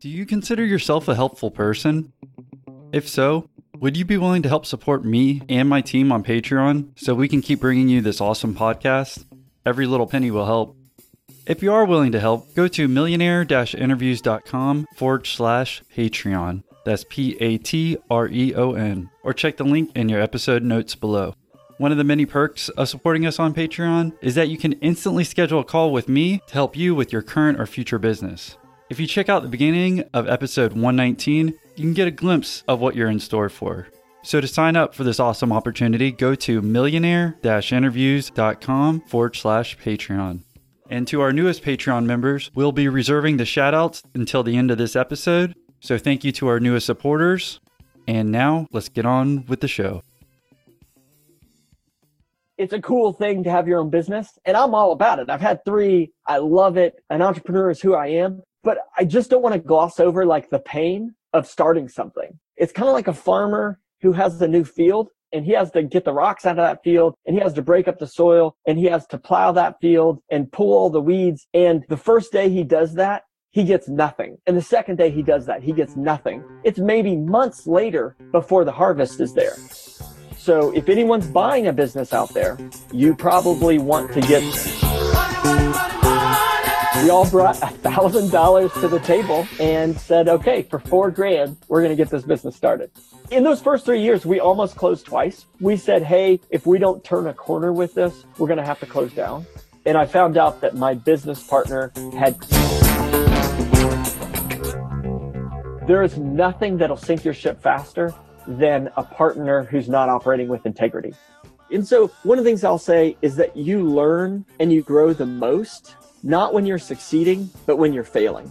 Do you consider yourself a helpful person? If so, would you be willing to help support me and my team on Patreon so we can keep bringing you this awesome podcast? Every little penny will help. If you are willing to help, go to millionaire interviews.com forward slash Patreon. That's P A T R E O N. Or check the link in your episode notes below. One of the many perks of supporting us on Patreon is that you can instantly schedule a call with me to help you with your current or future business. If you check out the beginning of episode 119, you can get a glimpse of what you're in store for. So to sign up for this awesome opportunity, go to millionaire-interviews.com forward slash Patreon. And to our newest Patreon members, we'll be reserving the shoutouts until the end of this episode. So thank you to our newest supporters. And now let's get on with the show. It's a cool thing to have your own business, and I'm all about it. I've had three. I love it. An entrepreneur is who I am, but I just don't want to gloss over like the pain of starting something. It's kind of like a farmer who has a new field and he has to get the rocks out of that field and he has to break up the soil and he has to plow that field and pull all the weeds. And the first day he does that, he gets nothing. And the second day he does that, he gets nothing. It's maybe months later before the harvest is there. So if anyone's buying a business out there, you probably want to get. We all brought a thousand dollars to the table and said, okay, for four grand, we're going to get this business started. In those first three years, we almost closed twice. We said, hey, if we don't turn a corner with this, we're going to have to close down. And I found out that my business partner had. There is nothing that'll sink your ship faster than a partner who's not operating with integrity. And so, one of the things I'll say is that you learn and you grow the most, not when you're succeeding, but when you're failing.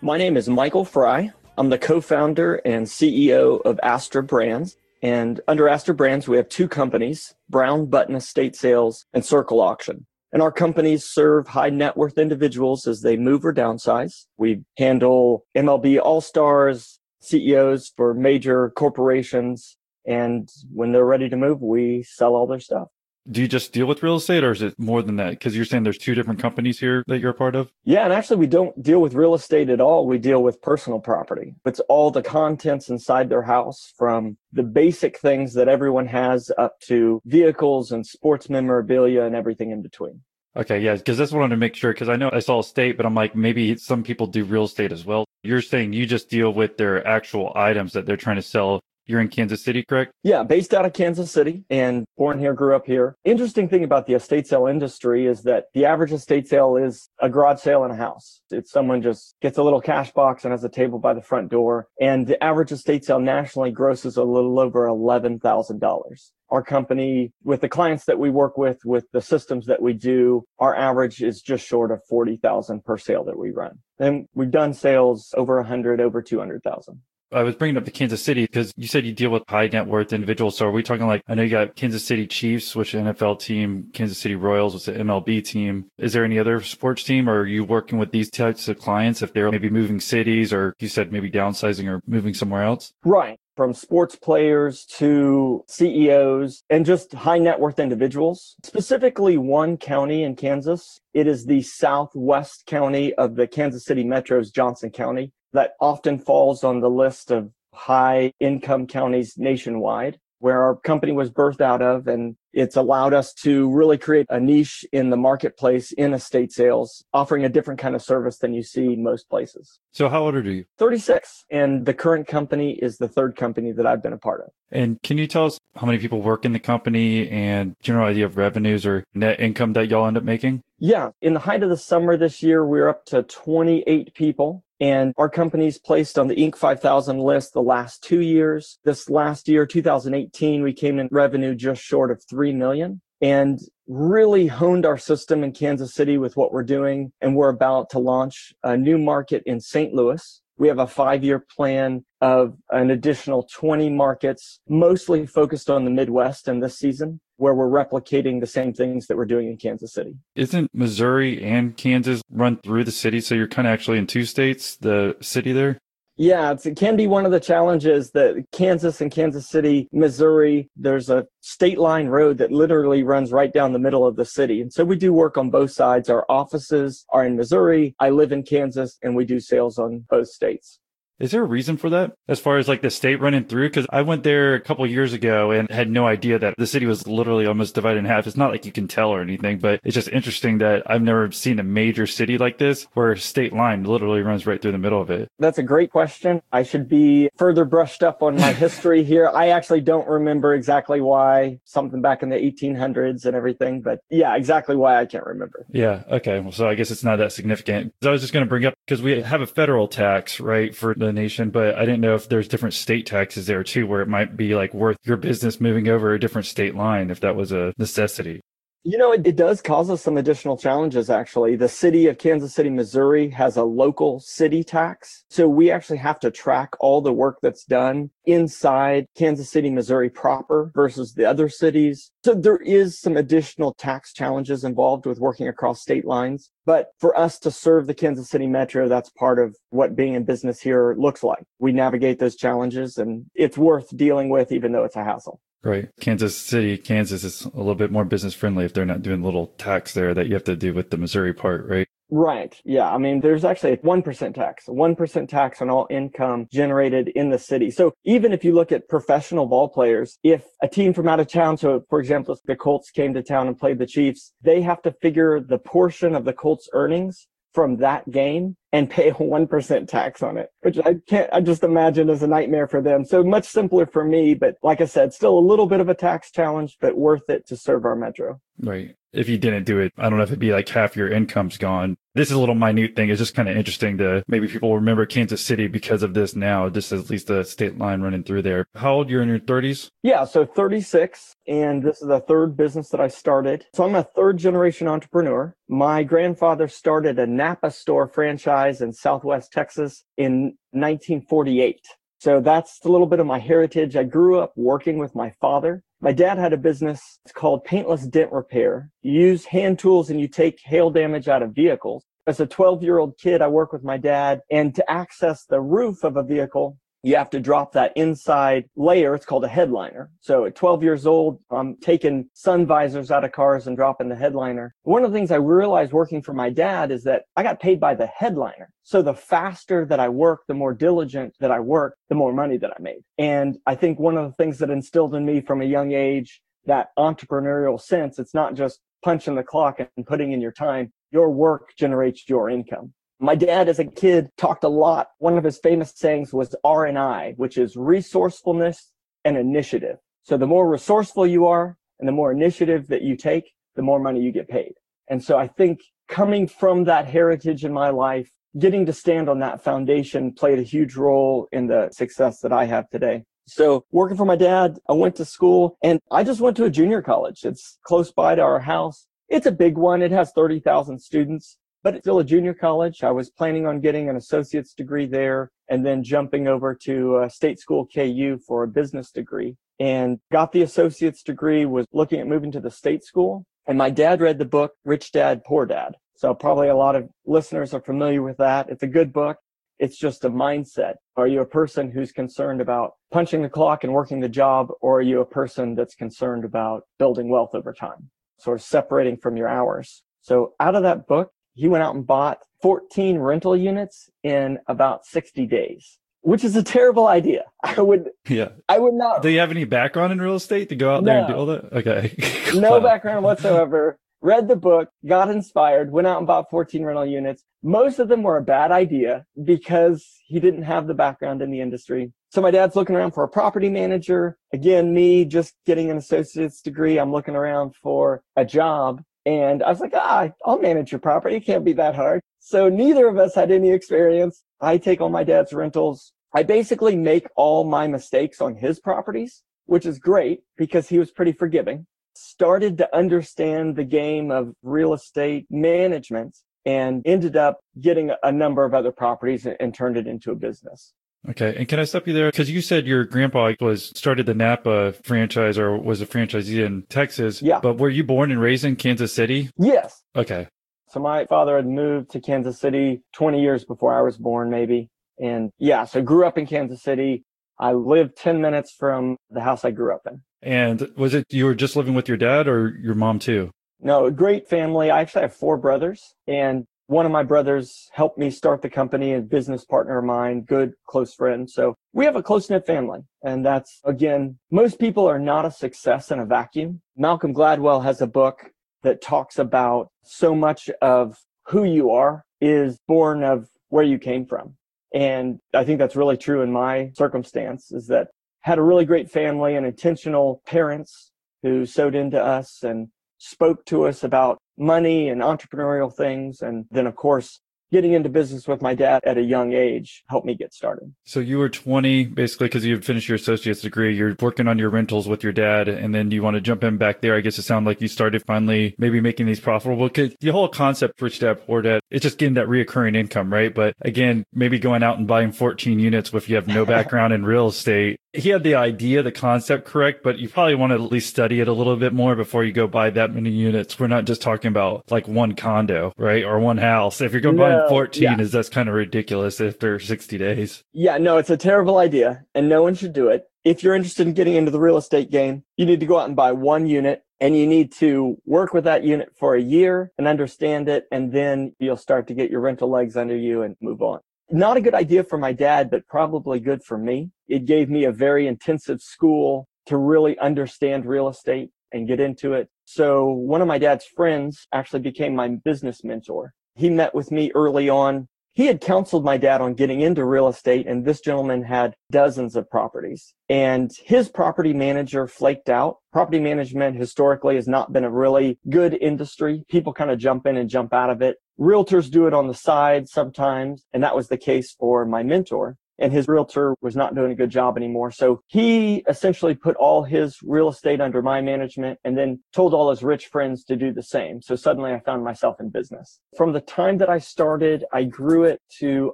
My name is Michael Fry. I'm the co founder and CEO of Astra Brands. And under Astra Brands, we have two companies Brown Button Estate Sales and Circle Auction. And our companies serve high net worth individuals as they move or downsize. We handle MLB All Stars, CEOs for major corporations. And when they're ready to move, we sell all their stuff. Do you just deal with real estate or is it more than that? Because you're saying there's two different companies here that you're a part of? Yeah, and actually, we don't deal with real estate at all. We deal with personal property. It's all the contents inside their house from the basic things that everyone has up to vehicles and sports memorabilia and everything in between. Okay, yeah, because that's what I wanted to make sure. Because I know I saw estate, but I'm like, maybe some people do real estate as well. You're saying you just deal with their actual items that they're trying to sell you're in Kansas City, correct? Yeah, based out of Kansas City and born here, grew up here. Interesting thing about the estate sale industry is that the average estate sale is a garage sale in a house. It's someone just gets a little cash box and has a table by the front door. And the average estate sale nationally grosses a little over $11,000 our company with the clients that we work with with the systems that we do our average is just short of 40,000 per sale that we run and we've done sales over 100 over 200,000 I was bringing up the Kansas City because you said you deal with high net worth individuals. So are we talking like, I know you got Kansas City Chiefs, which NFL team, Kansas City Royals, which is an MLB team. Is there any other sports team or are you working with these types of clients if they're maybe moving cities or you said maybe downsizing or moving somewhere else? Right. From sports players to CEOs and just high net worth individuals, specifically one county in Kansas. It is the southwest county of the Kansas City Metro's Johnson County that often falls on the list of high income counties nationwide where our company was birthed out of and it's allowed us to really create a niche in the marketplace in estate sales offering a different kind of service than you see most places so how old are you 36 and the current company is the third company that i've been a part of and can you tell us how many people work in the company and general idea of revenues or net income that y'all end up making yeah in the height of the summer this year we we're up to 28 people and our company's placed on the Inc. 5000 list the last two years. This last year, 2018, we came in revenue just short of 3 million and really honed our system in Kansas City with what we're doing. And we're about to launch a new market in St. Louis. We have a five year plan of an additional 20 markets, mostly focused on the Midwest in this season where we're replicating the same things that we're doing in Kansas City. Isn't Missouri and Kansas run through the city? So you're kind of actually in two states, the city there? Yeah, it can be one of the challenges that Kansas and Kansas City, Missouri, there's a state line road that literally runs right down the middle of the city. And so we do work on both sides. Our offices are in Missouri. I live in Kansas and we do sales on both states. Is there a reason for that as far as like the state running through? Because I went there a couple years ago and had no idea that the city was literally almost divided in half. It's not like you can tell or anything, but it's just interesting that I've never seen a major city like this where a state line literally runs right through the middle of it. That's a great question. I should be further brushed up on my history here. I actually don't remember exactly why something back in the 1800s and everything, but yeah, exactly why I can't remember. Yeah. Okay. Well, so I guess it's not that significant. I was just going to bring up because we have a federal tax, right, for the nation, but I didn't know if there's different state taxes there too, where it might be like worth your business moving over a different state line if that was a necessity. You know, it, it, does cause us some additional challenges, actually. The city of Kansas City, Missouri has a local city tax. So we actually have to track all the work that's done inside Kansas City, Missouri proper versus the other cities. So there is some additional tax challenges involved with working across state lines. But for us to serve the Kansas City Metro, that's part of what being in business here looks like. We navigate those challenges and it's worth dealing with, even though it's a hassle. Right. Kansas City, Kansas is a little bit more business friendly if they're not doing little tax there that you have to do with the Missouri part, right? Right. Yeah. I mean, there's actually a 1% tax, 1% tax on all income generated in the city. So even if you look at professional ball players, if a team from out of town, so for example, if the Colts came to town and played the Chiefs, they have to figure the portion of the Colts earnings from that gain and pay a 1% tax on it, which I can't, I just imagine is a nightmare for them. So much simpler for me, but like I said, still a little bit of a tax challenge, but worth it to serve our metro. Right. If you didn't do it, I don't know if it'd be like half your income's gone. This is a little minute thing. It's just kind of interesting to maybe people remember Kansas City because of this now, just at least the state line running through there. How old? You're in your 30s? Yeah. So 36. And this is the third business that I started. So I'm a third generation entrepreneur. My grandfather started a Napa store franchise in Southwest Texas in 1948. So that's a little bit of my heritage. I grew up working with my father. My dad had a business. It's called Paintless Dent Repair. You use hand tools and you take hail damage out of vehicles. As a 12 year old kid, I work with my dad and to access the roof of a vehicle, you have to drop that inside layer. It's called a headliner. So at 12 years old, I'm taking sun visors out of cars and dropping the headliner. One of the things I realized working for my dad is that I got paid by the headliner. So the faster that I work, the more diligent that I work, the more money that I made. And I think one of the things that instilled in me from a young age, that entrepreneurial sense, it's not just punching the clock and putting in your time. Your work generates your income. My dad, as a kid, talked a lot. One of his famous sayings was R&I, which is resourcefulness and initiative. So the more resourceful you are and the more initiative that you take, the more money you get paid. And so I think coming from that heritage in my life, getting to stand on that foundation played a huge role in the success that I have today. So working for my dad, I went to school and I just went to a junior college. It's close by to our house. It's a big one. It has 30,000 students but still a junior college. I was planning on getting an associate's degree there and then jumping over to State School KU for a business degree and got the associate's degree, was looking at moving to the state school. And my dad read the book, Rich Dad, Poor Dad. So probably a lot of listeners are familiar with that. It's a good book. It's just a mindset. Are you a person who's concerned about punching the clock and working the job, or are you a person that's concerned about building wealth over time? Sort of separating from your hours. So out of that book, he went out and bought 14 rental units in about 60 days which is a terrible idea. I would, yeah, I would not. Do you have any background in real estate to go out no. there and do all that? Okay, no background whatsoever. Read the book, got inspired, went out and bought 14 rental units. Most of them were a bad idea because he didn't have the background in the industry. So my dad's looking around for a property manager. Again, me just getting an associate's degree. I'm looking around for a job and I was like, ah, I'll manage your property. It can't be that hard. So neither of us had any experience. I take all my dad's rentals. I basically make all my mistakes on his properties, which is great because he was pretty forgiving. Started to understand the game of real estate management and ended up getting a number of other properties and, and turned it into a business. Okay. And can I stop you there? Because you said your grandpa was started the Napa franchise or was a franchisee in Texas. Yeah. But were you born and raised in Kansas City? Yes. Okay. So my father had moved to Kansas City 20 years before I was born, maybe. And yeah, so grew up in Kansas City. I lived 10 minutes from the house I grew up in. And was it you were just living with your dad or your mom too? No, a great family. I actually have four brothers, and one of my brothers helped me start the company, a business partner of mine, good close friend. So we have a close knit family. And that's, again, most people are not a success in a vacuum. Malcolm Gladwell has a book that talks about so much of who you are is born of where you came from. And I think that's really true in my circumstance is that had a really great family and intentional parents who sowed into us and spoke to us about money and entrepreneurial things. And then, of course, getting into business with my dad at a young age helped me get started. So you were 20 basically because you had finished your associate's degree. You're working on your rentals with your dad, and then you want to jump in back there. I guess it sounded like you started finally maybe making these profitable. Cause the whole concept for step or dad, it's just getting that reoccurring income, right? But again, maybe going out and buying 14 units if you have no background in real estate he had the idea, the concept correct, but you probably want to at least study it a little bit more before you go buy that many units. We're not just talking about like one condo, right? Or one house. If you're going to no, buy 14, yeah. is that's kind of ridiculous after 60 days. Yeah, no, it's a terrible idea and no one should do it. If you're interested in getting into the real estate game, you need to go out and buy one unit and you need to work with that unit for a year and understand it. And then you'll start to get your rental legs under you and move on. Not a good idea for my dad, but probably good for me. It gave me a very intensive school to really understand real estate and get into it. So one of my dad's friends actually became my business mentor. He met with me early on. He had counseled my dad on getting into real estate and this gentleman had dozens of properties. And his property manager flaked out. Property management historically has not been a really good industry. People kind of jump in and jump out of it. Realtors do it on the side sometimes and that was the case for my mentor and his realtor was not doing a good job anymore. So he essentially put all his real estate under my management and then told all his rich friends to do the same. So suddenly I found myself in business. From the time that I started, I grew it to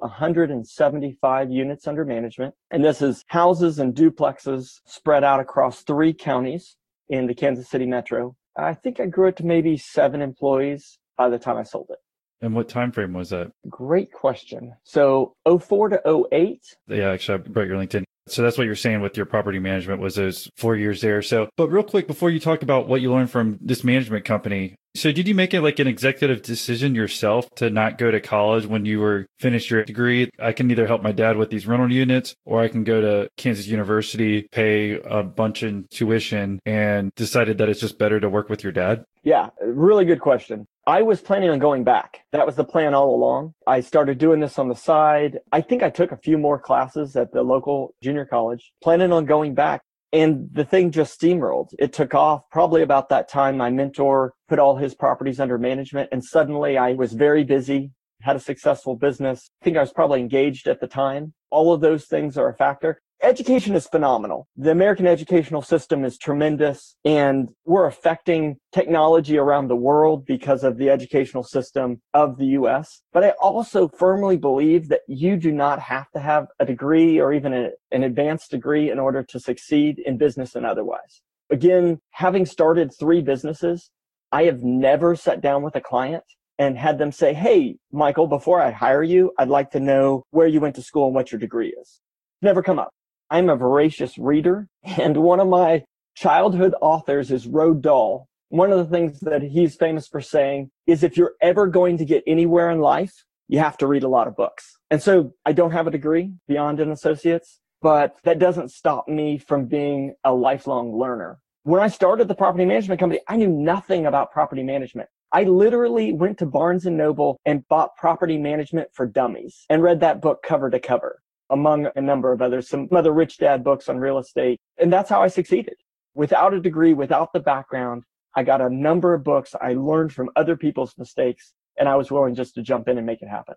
175 units under management. And this is houses and duplexes spread out across three counties in the Kansas City metro. I think I grew it to maybe seven employees by the time I sold it. And what time frame was that? Great question. So 04 to 08. Yeah, actually, I brought your LinkedIn. So that's what you're saying with your property management was those four years there. So, but real quick, before you talk about what you learned from this management company, so did you make it like an executive decision yourself to not go to college when you were finished your degree? I can either help my dad with these rental units or I can go to Kansas University, pay a bunch in tuition and decided that it's just better to work with your dad? Yeah, really good question. I was planning on going back. That was the plan all along. I started doing this on the side. I think I took a few more classes at the local junior college, planning on going back. And the thing just steamrolled. It took off probably about that time. My mentor put all his properties under management and suddenly I was very busy, had a successful business. I think I was probably engaged at the time. All of those things are a factor education is phenomenal. The American educational system is tremendous and we're affecting technology around the world because of the educational system of the US. But I also firmly believe that you do not have to have a degree or even a, an advanced degree in order to succeed in business and otherwise. Again, having started three businesses, I have never sat down with a client and had them say, Hey, Michael, before I hire you, I'd like to know where you went to school and what your degree is. Never come up. I'm a voracious reader, and one of my childhood authors is Roald Dahl. One of the things that he's famous for saying is if you're ever going to get anywhere in life, you have to read a lot of books. And so I don't have a degree beyond an associate's, but that doesn't stop me from being a lifelong learner. When I started the property management company, I knew nothing about property management. I literally went to Barnes and Noble and bought property management for dummies and read that book cover to cover among a number of others, some other rich dad books on real estate. And that's how I succeeded. Without a degree, without the background, I got a number of books. I learned from other people's mistakes, and I was willing just to jump in and make it happen.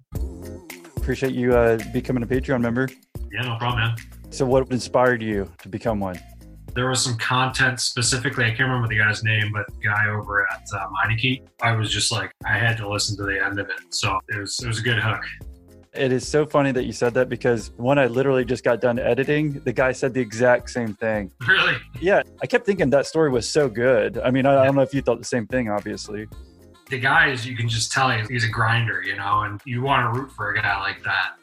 Appreciate you uh, becoming a Patreon member. Yeah, no problem, man. So, what inspired you to become one? There was some content specifically, I can't remember the guy's name, but the guy over at uh, Meineke, I was just like, I had to listen to the end of it. So it was, it was a good hook. It is so funny that you said that because when I literally just got done editing, the guy said the exact same thing. Really? Yeah. I kept thinking that story was so good. I mean, I, I don't know if you thought the same thing, obviously. The guy is, you can just tell he's a grinder, you know, and you want to root for a guy like that.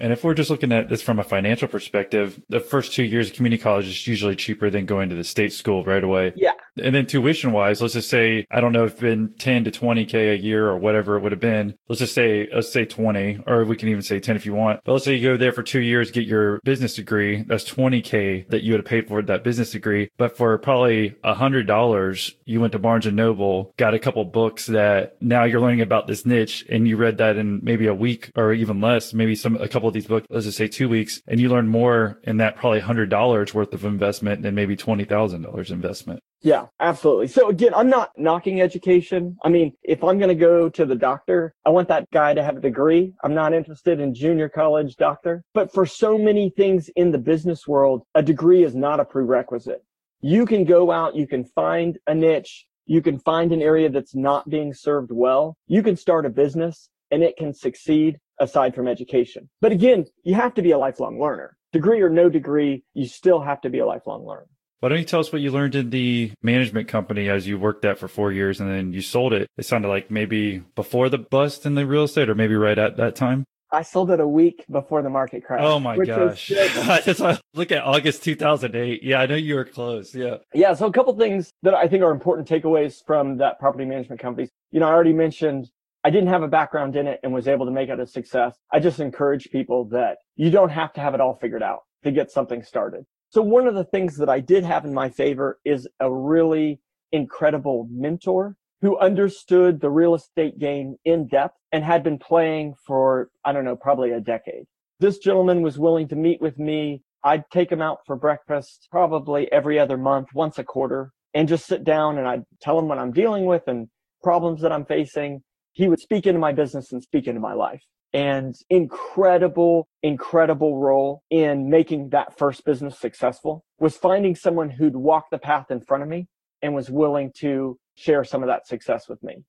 And if we're just looking at this from a financial perspective, the first two years of community college is usually cheaper than going to the state school right away. Yeah. And then tuition wise, let's just say, I don't know if it's been 10 to 20K a year or whatever it would have been. Let's just say, let's say 20, or we can even say 10 if you want. But let's say you go there for two years, get your business degree. That's 20K that you would have paid for that business degree. But for probably a hundred dollars, you went to Barnes and Noble, got a couple books that now you're learning about this niche and you read that in maybe a week or even less, maybe some, a couple of these books, let's just say two weeks, and you learn more in that probably hundred dollars worth of investment than maybe $20,000 investment. Yeah, absolutely. So again, I'm not knocking education. I mean, if I'm going to go to the doctor, I want that guy to have a degree. I'm not interested in junior college doctor. But for so many things in the business world, a degree is not a prerequisite. You can go out, you can find a niche, you can find an area that's not being served well. You can start a business and it can succeed aside from education. But again, you have to be a lifelong learner. Degree or no degree, you still have to be a lifelong learner. Why don't you tell us what you learned in the management company as you worked that for four years and then you sold it? It sounded like maybe before the bust in the real estate or maybe right at that time. I sold it a week before the market crash. Oh my gosh. Look at August 2008. Yeah, I know you were close. Yeah. Yeah. So a couple things that I think are important takeaways from that property management company. You know, I already mentioned I didn't have a background in it and was able to make it a success. I just encourage people that you don't have to have it all figured out to get something started. So one of the things that I did have in my favor is a really incredible mentor who understood the real estate game in depth and had been playing for, I don't know, probably a decade. This gentleman was willing to meet with me. I'd take him out for breakfast probably every other month, once a quarter, and just sit down and I'd tell him what I'm dealing with and problems that I'm facing. He would speak into my business and speak into my life and incredible, incredible role in making that first business successful was finding someone who'd walk the path in front of me and was willing to share some of that success with me.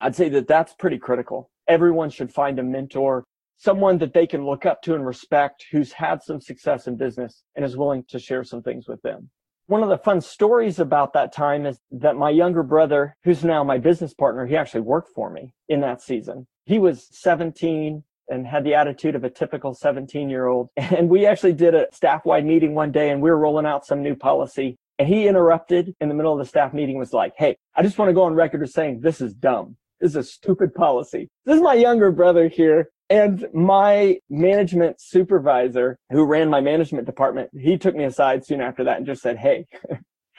I'd say that that's pretty critical. Everyone should find a mentor, someone that they can look up to and respect who's had some success in business and is willing to share some things with them. One of the fun stories about that time is that my younger brother, who's now my business partner, he actually worked for me in that season he was 17 and had the attitude of a typical 17 year old. And we actually did a staff wide meeting one day and we were rolling out some new policy. And he interrupted in the middle of the staff meeting was like, Hey, I just want to go on record as saying this is dumb. This is a stupid policy. This is my younger brother here. And my management supervisor who ran my management department, he took me aside soon after that and just said, Hey,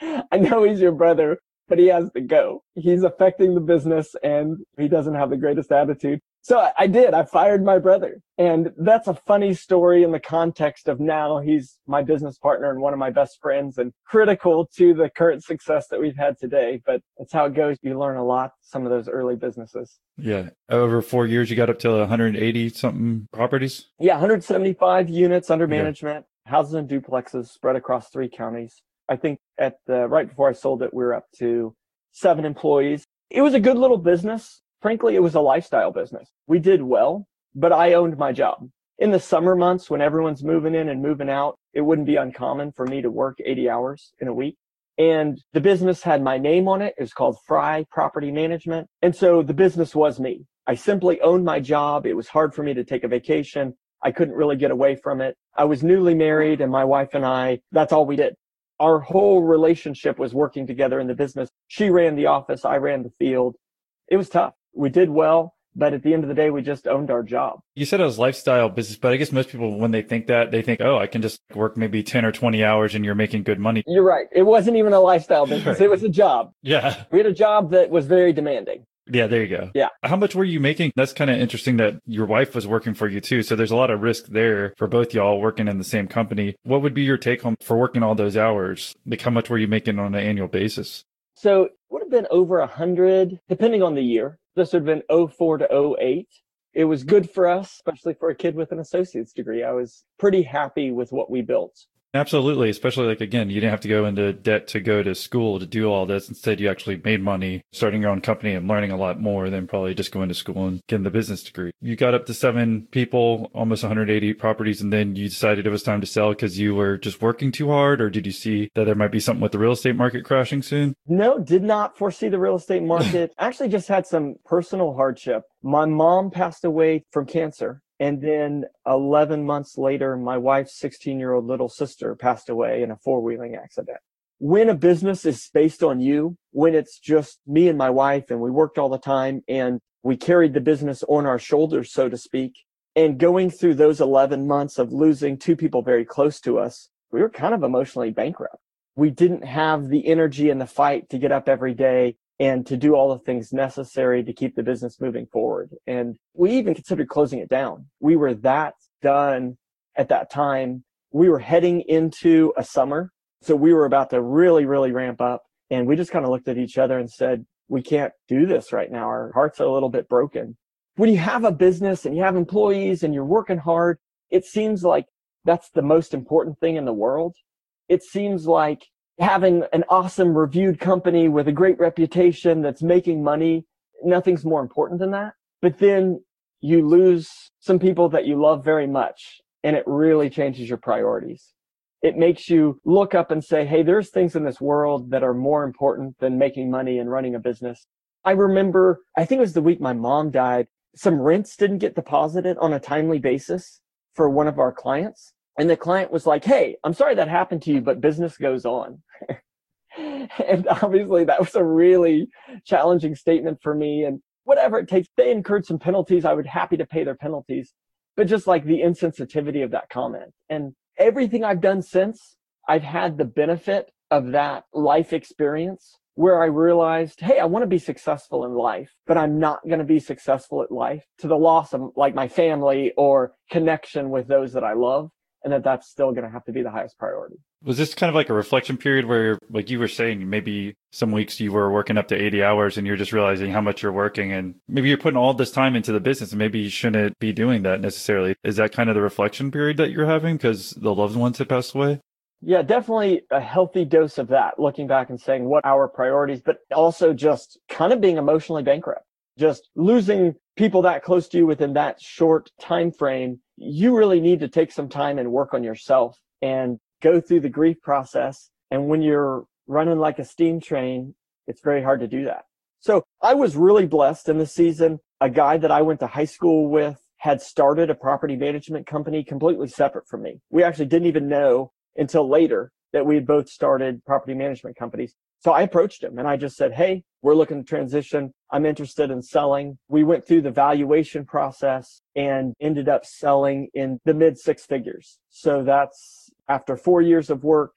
I know he's your brother, but he has to go. He's affecting the business and he doesn't have the greatest attitude. So I did. I fired my brother. And that's a funny story in the context of now he's my business partner and one of my best friends and critical to the current success that we've had today. But that's how it goes. You learn a lot, some of those early businesses. Yeah. Over four years, you got up to 180 something properties? Yeah. 175 units under management, yeah. houses and duplexes spread across three counties. I think at the right before I sold it, we were up to seven employees. It was a good little business. Frankly, it was a lifestyle business. We did well, but I owned my job. In the summer months when everyone's moving in and moving out, it wouldn't be uncommon for me to work 80 hours in a week. And the business had my name on it. It was called Fry Property Management. And so the business was me. I simply owned my job. It was hard for me to take a vacation. I couldn't really get away from it. I was newly married and my wife and I, that's all we did our whole relationship was working together in the business. She ran the office, I ran the field. It was tough. We did well, but at the end of the day, we just owned our job. You said it was lifestyle business, but I guess most people, when they think that, they think, oh, I can just work maybe 10 or 20 hours and you're making good money. You're right. It wasn't even a lifestyle business. Right. It was a job. Yeah. We had a job that was very demanding. Yeah, there you go. Yeah. How much were you making? That's kind of interesting that your wife was working for you too. So there's a lot of risk there for both y'all working in the same company. What would be your take home for working all those hours? Like how much were you making on an annual basis? So would have been over a hundred, depending on the year. This would have been 04 to 08. It was good for us, especially for a kid with an associate's degree. I was pretty happy with what we built. Absolutely. Especially like, again, you didn't have to go into debt to go to school to do all this. Instead, you actually made money starting your own company and learning a lot more than probably just going to school and getting the business degree. You got up to seven people, almost 180 properties, and then you decided it was time to sell because you were just working too hard, or did you see that there might be something with the real estate market crashing soon? No, did not foresee the real estate market. actually just had some personal hardship. My mom passed away from cancer And then 11 months later, my wife's 16 year old little sister passed away in a four wheeling accident. When a business is based on you, when it's just me and my wife and we worked all the time and we carried the business on our shoulders, so to speak, and going through those 11 months of losing two people very close to us, we were kind of emotionally bankrupt. We didn't have the energy and the fight to get up every day and to do all the things necessary to keep the business moving forward. And we even considered closing it down. We were that done at that time. We were heading into a summer. So we were about to really, really ramp up. And we just kind of looked at each other and said, we can't do this right now. Our hearts are a little bit broken. When you have a business and you have employees and you're working hard, it seems like that's the most important thing in the world. It seems like having an awesome reviewed company with a great reputation that's making money, nothing's more important than that. But then you lose some people that you love very much and it really changes your priorities. It makes you look up and say, Hey, there's things in this world that are more important than making money and running a business. I remember, I think it was the week my mom died. Some rents didn't get deposited on a timely basis for one of our clients. And the client was like, Hey, I'm sorry that happened to you, but business goes on. and obviously that was a really challenging statement for me. And whatever it takes, they incurred some penalties. I would happy to pay their penalties, but just like the insensitivity of that comment and everything I've done since, I've had the benefit of that life experience where I realized, hey, I want to be successful in life, but I'm not going to be successful at life to the loss of like my family or connection with those that I love and that that's still going to have to be the highest priority. Was this kind of like a reflection period where, like you were saying, maybe some weeks you were working up to 80 hours and you're just realizing how much you're working and maybe you're putting all this time into the business and maybe you shouldn't be doing that necessarily. Is that kind of the reflection period that you're having because the loved ones had passed away? Yeah, definitely a healthy dose of that, looking back and saying what our priorities, but also just kind of being emotionally bankrupt, just losing people that close to you within that short time frame you really need to take some time and work on yourself and go through the grief process. And when you're running like a steam train, it's very hard to do that. So I was really blessed in the season. A guy that I went to high school with had started a property management company completely separate from me. We actually didn't even know until later that we had both started property management companies. So I approached him and I just said, Hey, we're looking to transition. I'm interested in selling. We went through the valuation process and ended up selling in the mid six figures. So that's after four years of work,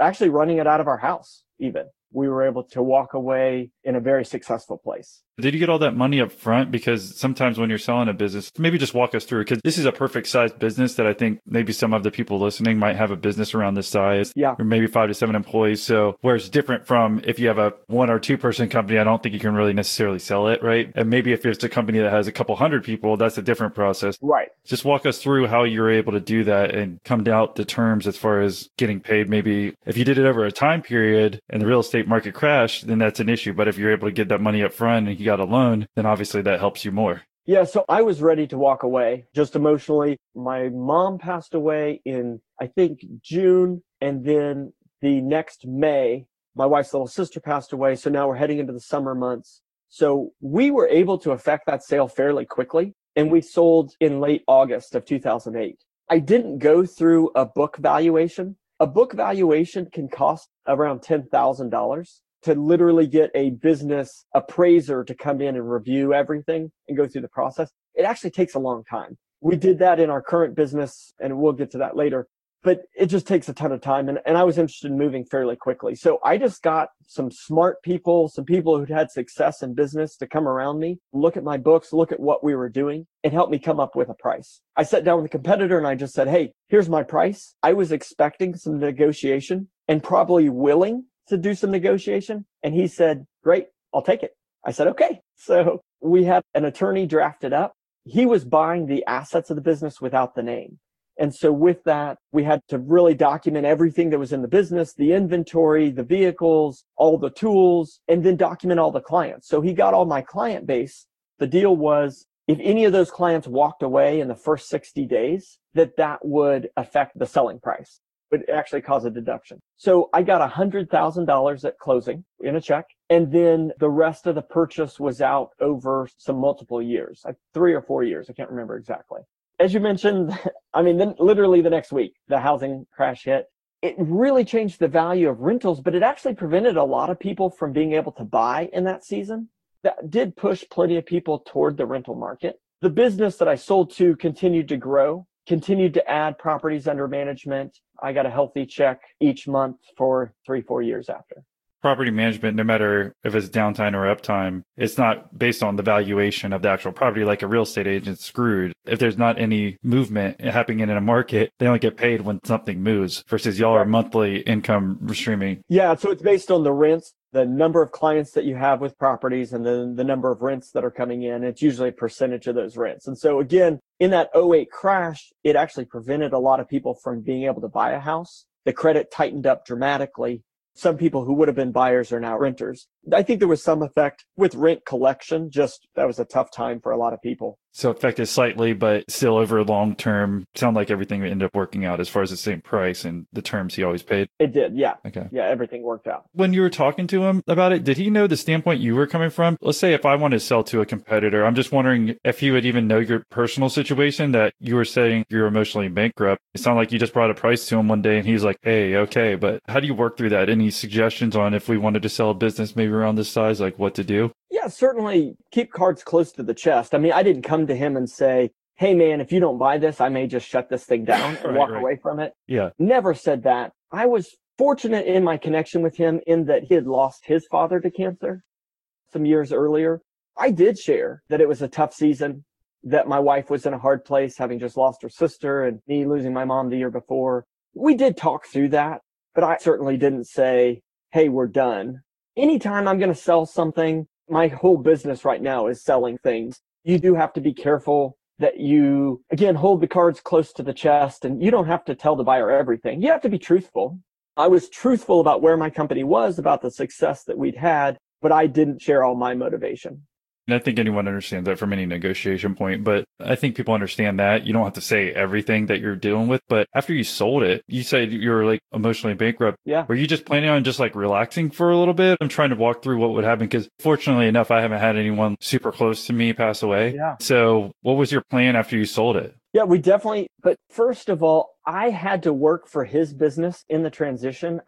actually running it out of our house, even we were able to walk away in a very successful place. Did you get all that money up front? Because sometimes when you're selling a business, maybe just walk us through because this is a perfect size business that I think maybe some of the people listening might have a business around this size. Yeah. Or maybe five to seven employees. So where it's different from if you have a one or two person company, I don't think you can really necessarily sell it, right? And maybe if it's a company that has a couple hundred people, that's a different process. Right. Just walk us through how you're able to do that and come out the terms as far as getting paid. Maybe if you did it over a time period and the real estate market crash, then that's an issue. But if you're able to get that money up front and you got a loan, then obviously that helps you more. Yeah, so I was ready to walk away just emotionally. My mom passed away in, I think, June. And then the next May, my wife's little sister passed away. So now we're heading into the summer months. So we were able to affect that sale fairly quickly. And we sold in late August of 2008. I didn't go through a book valuation. A book valuation can cost around $10,000 to literally get a business appraiser to come in and review everything and go through the process. It actually takes a long time. We did that in our current business and we'll get to that later, but it just takes a ton of time. And, and I was interested in moving fairly quickly. So I just got some smart people, some people who'd had success in business to come around me, look at my books, look at what we were doing and help me come up with a price. I sat down with a competitor and I just said, Hey, here's my price. I was expecting some negotiation and probably willing to do some negotiation? And he said, great, I'll take it. I said, okay. So we had an attorney drafted up. He was buying the assets of the business without the name. And so with that, we had to really document everything that was in the business, the inventory, the vehicles, all the tools, and then document all the clients. So he got all my client base. The deal was if any of those clients walked away in the first 60 days, that that would affect the selling price would actually cause a deduction. So I got a hundred thousand dollars at closing in a check. And then the rest of the purchase was out over some multiple years, like three or four years. I can't remember exactly. As you mentioned, I mean, then literally the next week, the housing crash hit. It really changed the value of rentals, but it actually prevented a lot of people from being able to buy in that season. That did push plenty of people toward the rental market. The business that I sold to continued to grow, continued to add properties under management. I got a healthy check each month for three, four years after property management, no matter if it's downtime or uptime, it's not based on the valuation of the actual property like a real estate agent screwed. If there's not any movement happening in a market, they only get paid when something moves versus y'all are monthly income streaming. Yeah. So it's based on the rents, the number of clients that you have with properties and then the number of rents that are coming in. It's usually a percentage of those rents. And so again, in that 08 crash, it actually prevented a lot of people from being able to buy a house. The credit tightened up dramatically some people who would have been buyers are now renters. I think there was some effect with rent collection. Just that was a tough time for a lot of people. So affected slightly, but still over long term, sound like everything ended up working out as far as the same price and the terms he always paid. It did, yeah. Okay. Yeah, everything worked out. When you were talking to him about it, did he know the standpoint you were coming from? Let's say if I want to sell to a competitor, I'm just wondering if he would even know your personal situation that you were saying you're emotionally bankrupt. It sounded like you just brought a price to him one day and he's like, Hey, okay. But how do you work through that? Any suggestions on if we wanted to sell a business maybe around this size, like what to do? Yeah, certainly keep cards close to the chest. I mean, I didn't come to him and say, Hey man, if you don't buy this, I may just shut this thing down and right, walk right. away from it. Yeah. Never said that. I was fortunate in my connection with him in that he had lost his father to cancer some years earlier. I did share that it was a tough season, that my wife was in a hard place, having just lost her sister and me losing my mom the year before. We did talk through that, but I certainly didn't say, Hey, we're done. Anytime I'm going to sell something, my whole business right now is selling things. You do have to be careful that you, again, hold the cards close to the chest and you don't have to tell the buyer everything. You have to be truthful. I was truthful about where my company was, about the success that we'd had, but I didn't share all my motivation. I think anyone understands that from any negotiation point, but I think people understand that you don't have to say everything that you're dealing with. But after you sold it, you said you were like emotionally bankrupt. Yeah. Were you just planning on just like relaxing for a little bit? I'm trying to walk through what would happen because fortunately enough, I haven't had anyone super close to me pass away. Yeah. So what was your plan after you sold it? Yeah, we definitely, but first of all, I had to work for his business in the transition.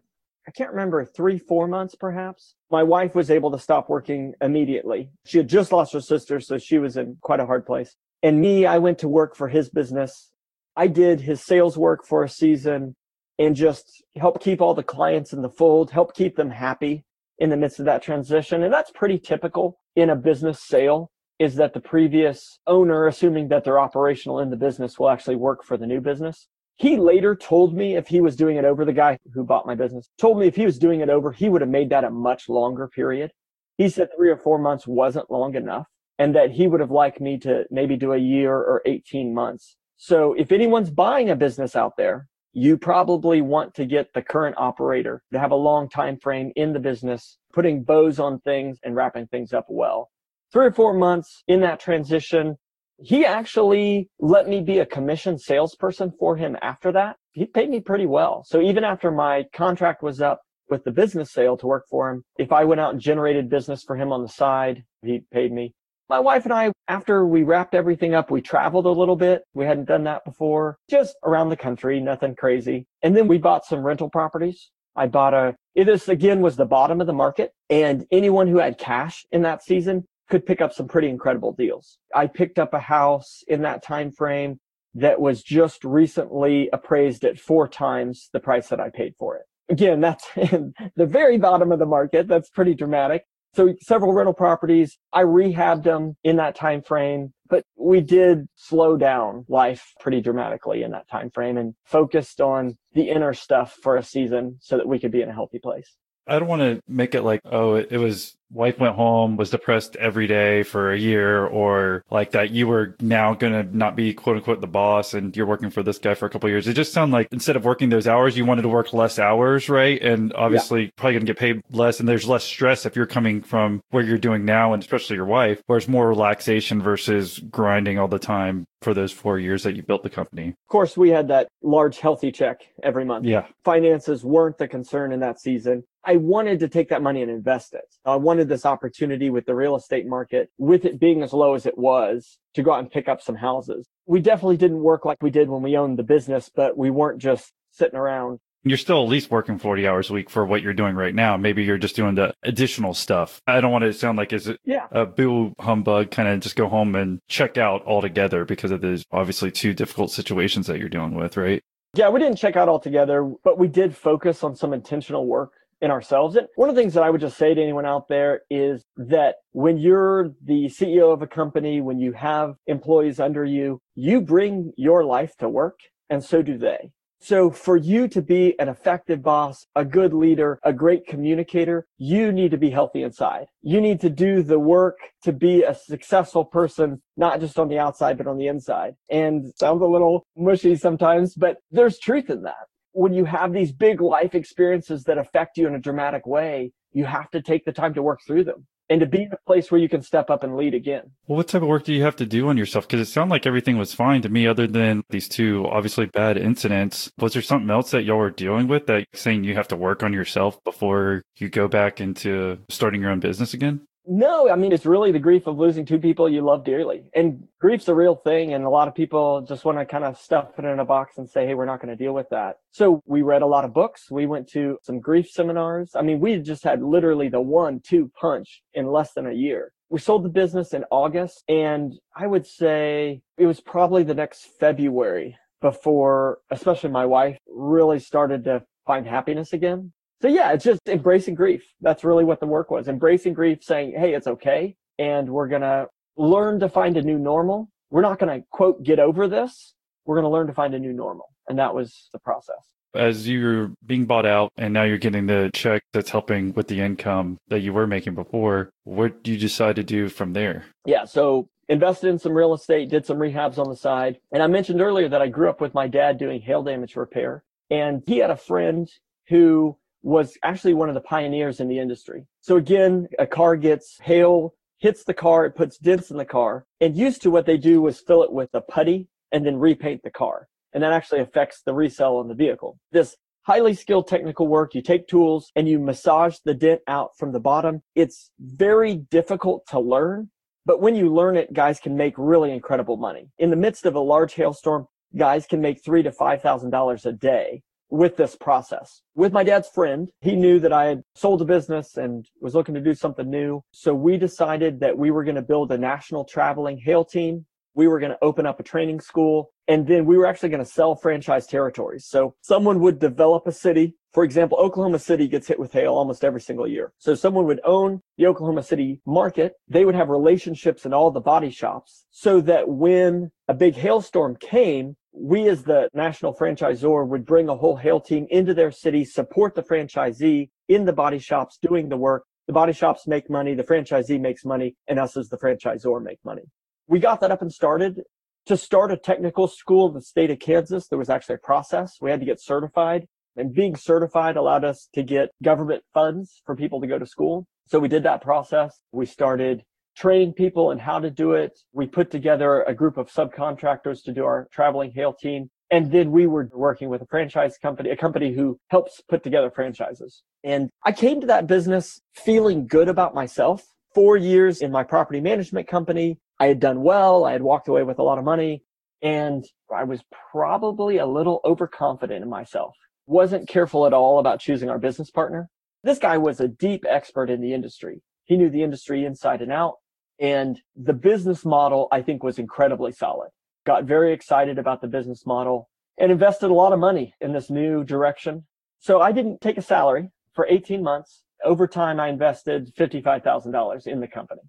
I can't remember, three, four months perhaps. My wife was able to stop working immediately. She had just lost her sister, so she was in quite a hard place. And me, I went to work for his business. I did his sales work for a season and just help keep all the clients in the fold, help keep them happy in the midst of that transition. And that's pretty typical in a business sale is that the previous owner, assuming that they're operational in the business, will actually work for the new business. He later told me if he was doing it over, the guy who bought my business told me if he was doing it over, he would have made that a much longer period. He said three or four months wasn't long enough and that he would have liked me to maybe do a year or 18 months. So if anyone's buying a business out there, you probably want to get the current operator to have a long time frame in the business, putting bows on things and wrapping things up well. Three or four months in that transition, he actually let me be a commission salesperson for him after that. He paid me pretty well. So even after my contract was up with the business sale to work for him, if I went out and generated business for him on the side, he paid me. My wife and I, after we wrapped everything up, we traveled a little bit. We hadn't done that before, just around the country, nothing crazy. And then we bought some rental properties. I bought a, this again was the bottom of the market and anyone who had cash in that season could pick up some pretty incredible deals. I picked up a house in that time frame that was just recently appraised at four times the price that I paid for it. Again, that's in the very bottom of the market. That's pretty dramatic. So several rental properties, I rehabbed them in that time frame, but we did slow down life pretty dramatically in that time frame and focused on the inner stuff for a season so that we could be in a healthy place. I don't want to make it like, oh, it, it was wife went home, was depressed every day for a year, or like that you were now going to not be quote unquote the boss and you're working for this guy for a couple years. It just sounded like instead of working those hours, you wanted to work less hours, right? And obviously yeah. probably going to get paid less and there's less stress if you're coming from where you're doing now and especially your wife, where it's more relaxation versus grinding all the time for those four years that you built the company. Of course, we had that large healthy check every month. Yeah. Finances weren't the concern in that season. I wanted to take that money and invest it. I wanted this opportunity with the real estate market, with it being as low as it was, to go out and pick up some houses. We definitely didn't work like we did when we owned the business, but we weren't just sitting around. You're still at least working 40 hours a week for what you're doing right now. Maybe you're just doing the additional stuff. I don't want it to sound like is it Yeah. a boo humbug kind of just go home and check out altogether because of the obviously two difficult situations that you're dealing with, right? Yeah, we didn't check out altogether, but we did focus on some intentional work in ourselves. And one of the things that I would just say to anyone out there is that when you're the CEO of a company, when you have employees under you, you bring your life to work and so do they. So for you to be an effective boss, a good leader, a great communicator, you need to be healthy inside. You need to do the work to be a successful person, not just on the outside, but on the inside. And sounds a little mushy sometimes, but there's truth in that. When you have these big life experiences that affect you in a dramatic way, you have to take the time to work through them and to be in a place where you can step up and lead again. Well, what type of work do you have to do on yourself? Because it sounded like everything was fine to me, other than these two obviously bad incidents. Was there something else that y'all were dealing with that saying you have to work on yourself before you go back into starting your own business again? No, I mean, it's really the grief of losing two people you love dearly. And grief's a real thing. And a lot of people just want to kind of stuff it in a box and say, hey, we're not going to deal with that. So we read a lot of books. We went to some grief seminars. I mean, we just had literally the one two punch in less than a year. We sold the business in August. And I would say it was probably the next February before, especially my wife, really started to find happiness again. So yeah, it's just embracing grief. That's really what the work was. Embracing grief, saying, Hey, it's okay. And we're going to learn to find a new normal. We're not going to quote, get over this. We're going to learn to find a new normal. And that was the process. As you're being bought out and now you're getting the check that's helping with the income that you were making before, what do you decide to do from there? Yeah. So invested in some real estate, did some rehabs on the side. And I mentioned earlier that I grew up with my dad doing hail damage repair. And he had a friend who was actually one of the pioneers in the industry. So again, a car gets hail, hits the car, it puts dents in the car. And used to what they do was fill it with a putty and then repaint the car. And that actually affects the resale on the vehicle. This highly skilled technical work, you take tools and you massage the dent out from the bottom. It's very difficult to learn, but when you learn it, guys can make really incredible money. In the midst of a large hailstorm, guys can make three to five thousand dollars a day with this process. With my dad's friend, he knew that I had sold a business and was looking to do something new. So we decided that we were going to build a national traveling hail team. We were going to open up a training school and then we were actually going to sell franchise territories. So someone would develop a city. For example, Oklahoma City gets hit with hail almost every single year. So someone would own the Oklahoma City market. They would have relationships in all the body shops so that when a big hailstorm came, we as the national franchisor would bring a whole hail team into their city, support the franchisee in the body shops doing the work. The body shops make money, the franchisee makes money, and us as the franchisor make money. We got that up and started. To start a technical school in the state of Kansas, there was actually a process. We had to get certified, and being certified allowed us to get government funds for people to go to school. So we did that process. We started training people in how to do it. We put together a group of subcontractors to do our traveling hail team. And then we were working with a franchise company, a company who helps put together franchises. And I came to that business feeling good about myself. Four years in my property management company. I had done well. I had walked away with a lot of money and I was probably a little overconfident in myself. Wasn't careful at all about choosing our business partner. This guy was a deep expert in the industry. He knew the industry inside and out. And the business model, I think, was incredibly solid. Got very excited about the business model and invested a lot of money in this new direction. So I didn't take a salary for 18 months. Over time, I invested $55,000 in the company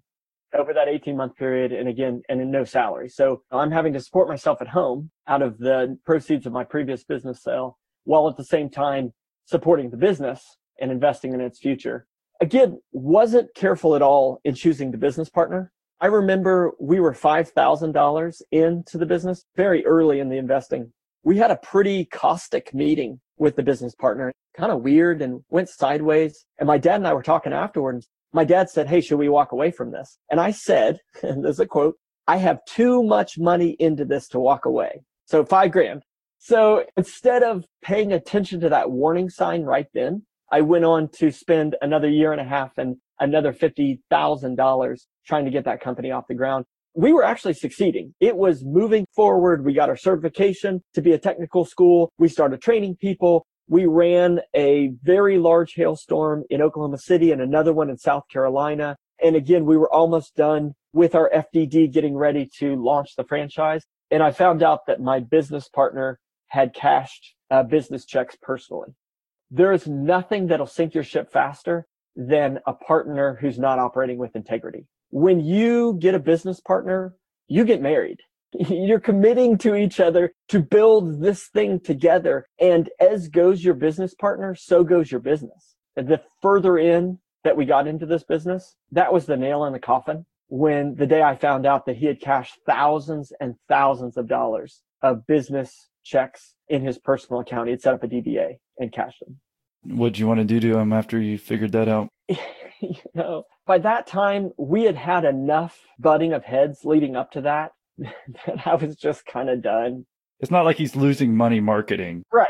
over that 18 month period. And again, and in no salary. So I'm having to support myself at home out of the proceeds of my previous business sale while at the same time supporting the business and investing in its future. Again, wasn't careful at all in choosing the business partner. I remember we were $5,000 into the business very early in the investing. We had a pretty caustic meeting with the business partner, kind of weird and went sideways. And my dad and I were talking afterwards. My dad said, Hey, should we walk away from this? And I said, and there's a quote, I have too much money into this to walk away. So five grand. So instead of paying attention to that warning sign right then, I went on to spend another year and a half and another $50,000 trying to get that company off the ground. We were actually succeeding. It was moving forward. We got our certification to be a technical school. We started training people. We ran a very large hailstorm in Oklahoma City and another one in South Carolina. And again, we were almost done with our FDD getting ready to launch the franchise. And I found out that my business partner had cashed uh, business checks personally. There is nothing that'll sink your ship faster than a partner who's not operating with integrity. When you get a business partner, you get married. You're committing to each other to build this thing together. And as goes your business partner, so goes your business. The further in that we got into this business, that was the nail in the coffin when the day I found out that he had cashed thousands and thousands of dollars of business checks in his personal account. He had set up a DBA and cash them. What'd you want to do to him after you figured that out? you know, by that time, we had had enough butting of heads leading up to that that I was just kind of done. It's not like he's losing money marketing. Right.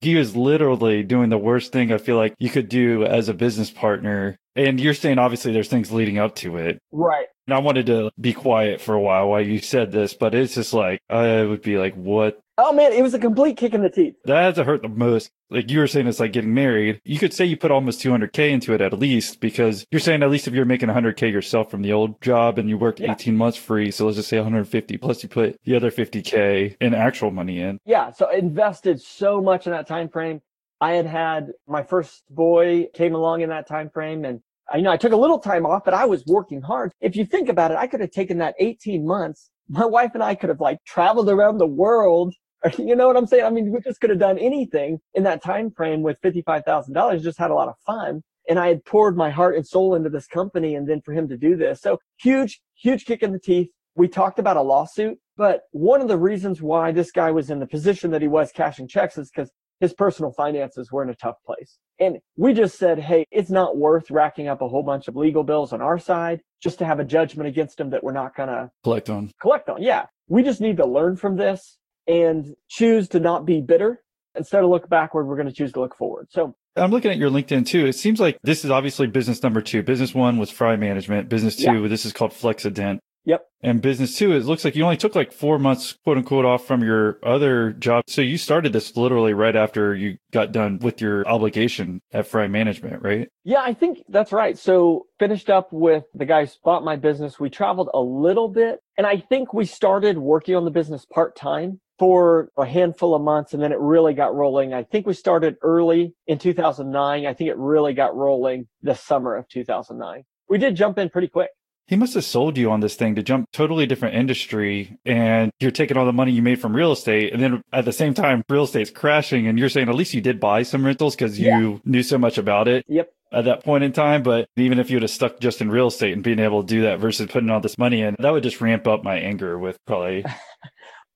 He was literally doing the worst thing I feel like you could do as a business partner. And you're saying obviously there's things leading up to it. Right. And I wanted to be quiet for a while while you said this, but it's just like, I would be like, what Oh man, it was a complete kick in the teeth. That has to hurt the most. Like you were saying, it's like getting married. You could say you put almost 200K into it at least because you're saying at least if you're making 100K yourself from the old job and you worked yeah. 18 months free. So let's just say 150 plus you put the other 50K in actual money in. Yeah. So I invested so much in that time frame. I had had my first boy came along in that time frame and I know I took a little time off, but I was working hard. If you think about it, I could have taken that 18 months my wife and I could have like traveled around the world you know what I'm saying? I mean, we just could have done anything in that time frame with $55,000, just had a lot of fun. And I had poured my heart and soul into this company and then for him to do this. So huge, huge kick in the teeth. We talked about a lawsuit, but one of the reasons why this guy was in the position that he was cashing checks is because his personal finances were in a tough place. And we just said, hey, it's not worth racking up a whole bunch of legal bills on our side just to have a judgment against him that we're not going to collect on. Collect on. Yeah. We just need to learn from this and choose to not be bitter. Instead of look backward, we're going to choose to look forward. So I'm looking at your LinkedIn too. It seems like this is obviously business number two. Business one was Fry Management. Business two, yeah. this is called Flexident. Yep. And business too, it looks like you only took like four months, quote unquote, off from your other job. So you started this literally right after you got done with your obligation at Fry Management, right? Yeah, I think that's right. So finished up with the guys bought my business. We traveled a little bit and I think we started working on the business part time for a handful of months and then it really got rolling. I think we started early in 2009. I think it really got rolling the summer of 2009. We did jump in pretty quick. He must have sold you on this thing to jump totally different industry and you're taking all the money you made from real estate and then at the same time real estate's crashing and you're saying at least you did buy some rentals because you yeah. knew so much about it. Yep at that point in time. But even if you would have stuck just in real estate and being able to do that versus putting all this money in, that would just ramp up my anger with probably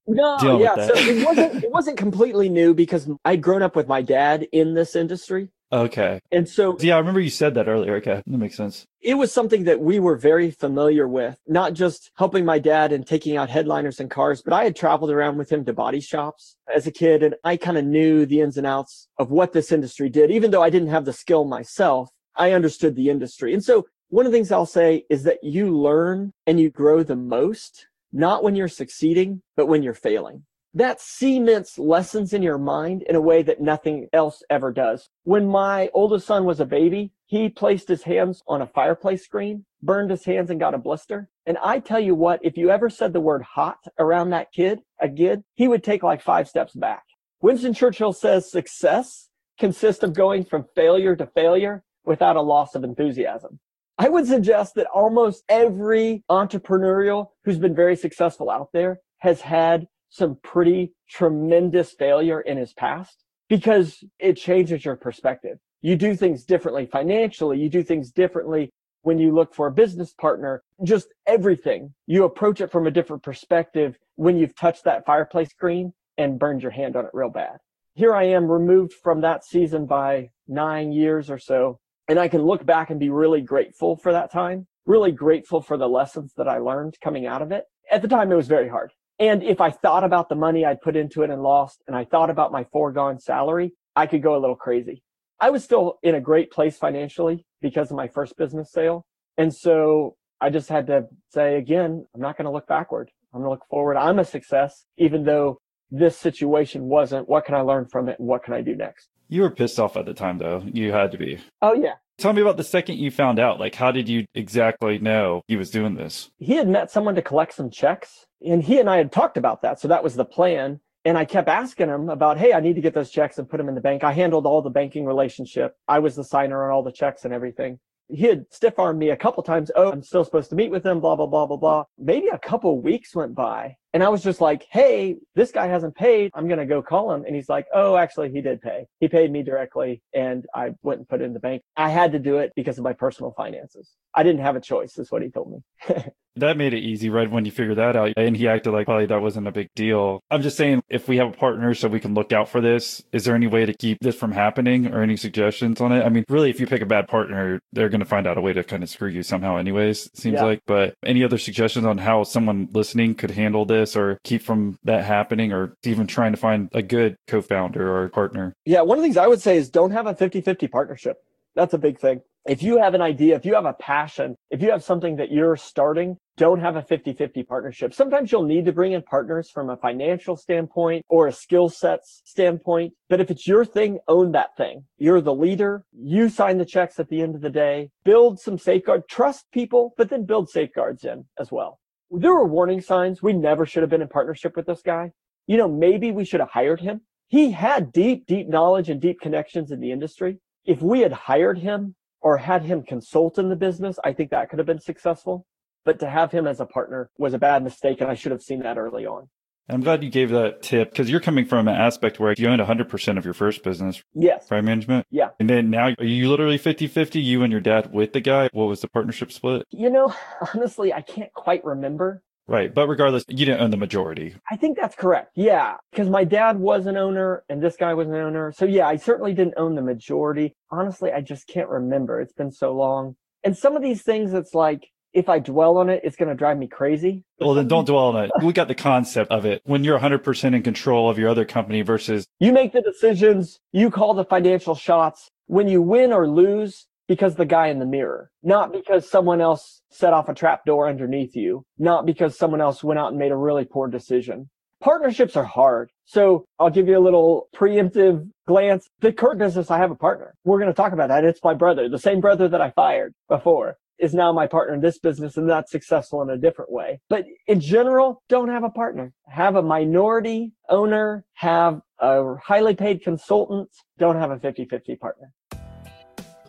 No, yeah. So it wasn't it wasn't completely new because I'd grown up with my dad in this industry. Okay. And so Yeah, I remember you said that earlier. Okay. That makes sense. It was something that we were very familiar with, not just helping my dad and taking out headliners and cars, but I had traveled around with him to body shops as a kid and I kind of knew the ins and outs of what this industry did. Even though I didn't have the skill myself, I understood the industry. And so one of the things I'll say is that you learn and you grow the most not when you're succeeding, but when you're failing. That cements lessons in your mind in a way that nothing else ever does. When my oldest son was a baby, he placed his hands on a fireplace screen, burned his hands and got a blister. And I tell you what, if you ever said the word hot around that kid, a kid, he would take like five steps back. Winston Churchill says success consists of going from failure to failure without a loss of enthusiasm. I would suggest that almost every entrepreneurial who's been very successful out there has had some pretty tremendous failure in his past because it changes your perspective. You do things differently financially. You do things differently when you look for a business partner, just everything. You approach it from a different perspective when you've touched that fireplace screen and burned your hand on it real bad. Here I am removed from that season by nine years or so. And I can look back and be really grateful for that time, really grateful for the lessons that I learned coming out of it. At the time, it was very hard. And if I thought about the money I'd put into it and lost, and I thought about my foregone salary, I could go a little crazy. I was still in a great place financially because of my first business sale. And so I just had to say again, I'm not going to look backward. I'm going to look forward. I'm a success, even though this situation wasn't. What can I learn from it and what can I do next? You were pissed off at the time, though. You had to be. Oh, yeah. Tell me about the second you found out. Like, how did you exactly know he was doing this? He had met someone to collect some checks, and he and I had talked about that. So that was the plan. And I kept asking him about, hey, I need to get those checks and put them in the bank. I handled all the banking relationship. I was the signer on all the checks and everything he had stiff armed me a couple times. Oh, I'm still supposed to meet with him, blah, blah, blah, blah, blah. Maybe a couple weeks went by and I was just like, Hey, this guy hasn't paid. I'm going to go call him. And he's like, Oh, actually he did pay. He paid me directly and I went and put it in the bank. I had to do it because of my personal finances. I didn't have a choice is what he told me. that made it easy right when you figure that out and he acted like probably that wasn't a big deal i'm just saying if we have a partner so we can look out for this is there any way to keep this from happening or any suggestions on it i mean really if you pick a bad partner they're going to find out a way to kind of screw you somehow anyways seems yeah. like but any other suggestions on how someone listening could handle this or keep from that happening or even trying to find a good co-founder or partner yeah one of the things i would say is don't have a 50-50 partnership that's a big thing if you have an idea, if you have a passion, if you have something that you're starting, don't have a 50-50 partnership. Sometimes you'll need to bring in partners from a financial standpoint or a skill sets standpoint. But if it's your thing, own that thing. You're the leader. You sign the checks at the end of the day. Build some safeguard, trust people, but then build safeguards in as well. There were warning signs. We never should have been in partnership with this guy. You know, maybe we should have hired him. He had deep, deep knowledge and deep connections in the industry. If we had hired him or had him consult in the business, I think that could have been successful. But to have him as a partner was a bad mistake, and I should have seen that early on. I'm glad you gave that tip because you're coming from an aspect where you owned 100% of your first business. Yes. Prime management. Yeah. And then now are you literally 50 50, you and your dad with the guy? What was the partnership split? You know, honestly, I can't quite remember. Right. But regardless, you didn't own the majority. I think that's correct. Yeah. Because my dad was an owner and this guy was an owner. So yeah, I certainly didn't own the majority. Honestly, I just can't remember. It's been so long. And some of these things, it's like, if I dwell on it, it's going to drive me crazy. Well, then don't dwell on it. We got the concept of it. When you're 100% in control of your other company versus you make the decisions, you call the financial shots. When you win or lose, because the guy in the mirror, not because someone else set off a trap door underneath you, not because someone else went out and made a really poor decision. Partnerships are hard. So I'll give you a little preemptive glance. The Kurt business, I have a partner. We're going to talk about that. It's my brother, the same brother that I fired before is now my partner in this business and that's successful in a different way. But in general, don't have a partner. Have a minority owner, have a highly paid consultant, don't have a 50-50 partner.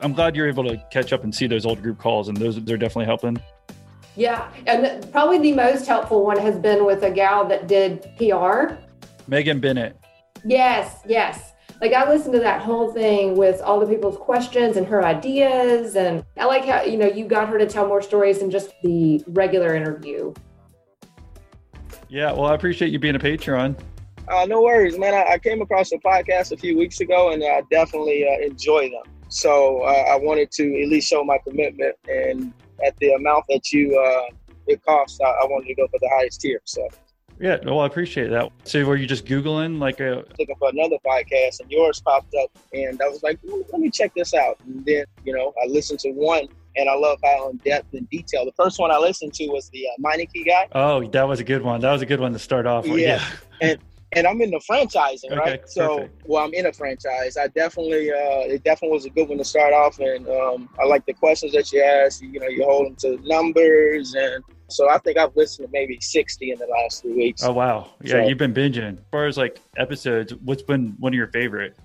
I'm glad you're able to catch up and see those old group calls, and those they're definitely helping. Yeah, and probably the most helpful one has been with a gal that did PR. Megan Bennett. Yes, yes. Like I listened to that whole thing with all the people's questions and her ideas, and I like how you know you got her to tell more stories than just the regular interview. Yeah, well, I appreciate you being a Patreon. Uh, no worries, man. I, I, came across a podcast a few weeks ago, and I definitely uh, enjoy them. So uh, I wanted to at least show my commitment, and at the amount that you uh, it costs, I, I, wanted to go for the highest tier. So. Yeah, well, I appreciate that. So, were you just googling like a looking for another podcast, and yours popped up, and I was like, let me check this out. And then, you know, I listened to one, and I love how in depth and detail. The first one I listened to was the uh, Meineke guy. Oh, that was a good one. That was a good one to start off with. Yeah, yeah. and and I'm in the franchising, okay, right? So, perfect. well, I'm in a franchise. I definitely, uh, it definitely was a good one to start off, and um, I like the questions that you asked. You know, you hold them to numbers, and so I think I've listened to maybe 60 in the last three weeks. Oh wow, yeah, so, you've been binging. As far as like episodes, what's been one of your favorite?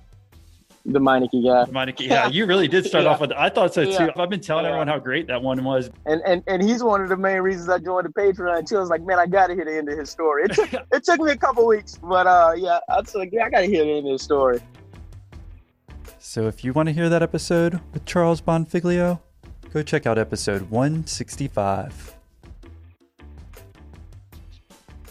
the Meineke guy. Meineke, yeah, you really did start yeah. off with. I thought so too. I've been telling yeah. everyone how great that one was. And and and he's one of the main reasons I joined the Patreon too. I was like, man, I got to hear the end of his story. It took it took me a couple weeks, but uh, yeah, I was like, yeah, I got to hear the end of his story. So if you want to hear that episode with Charles Bonfiglio, go check out episode 165.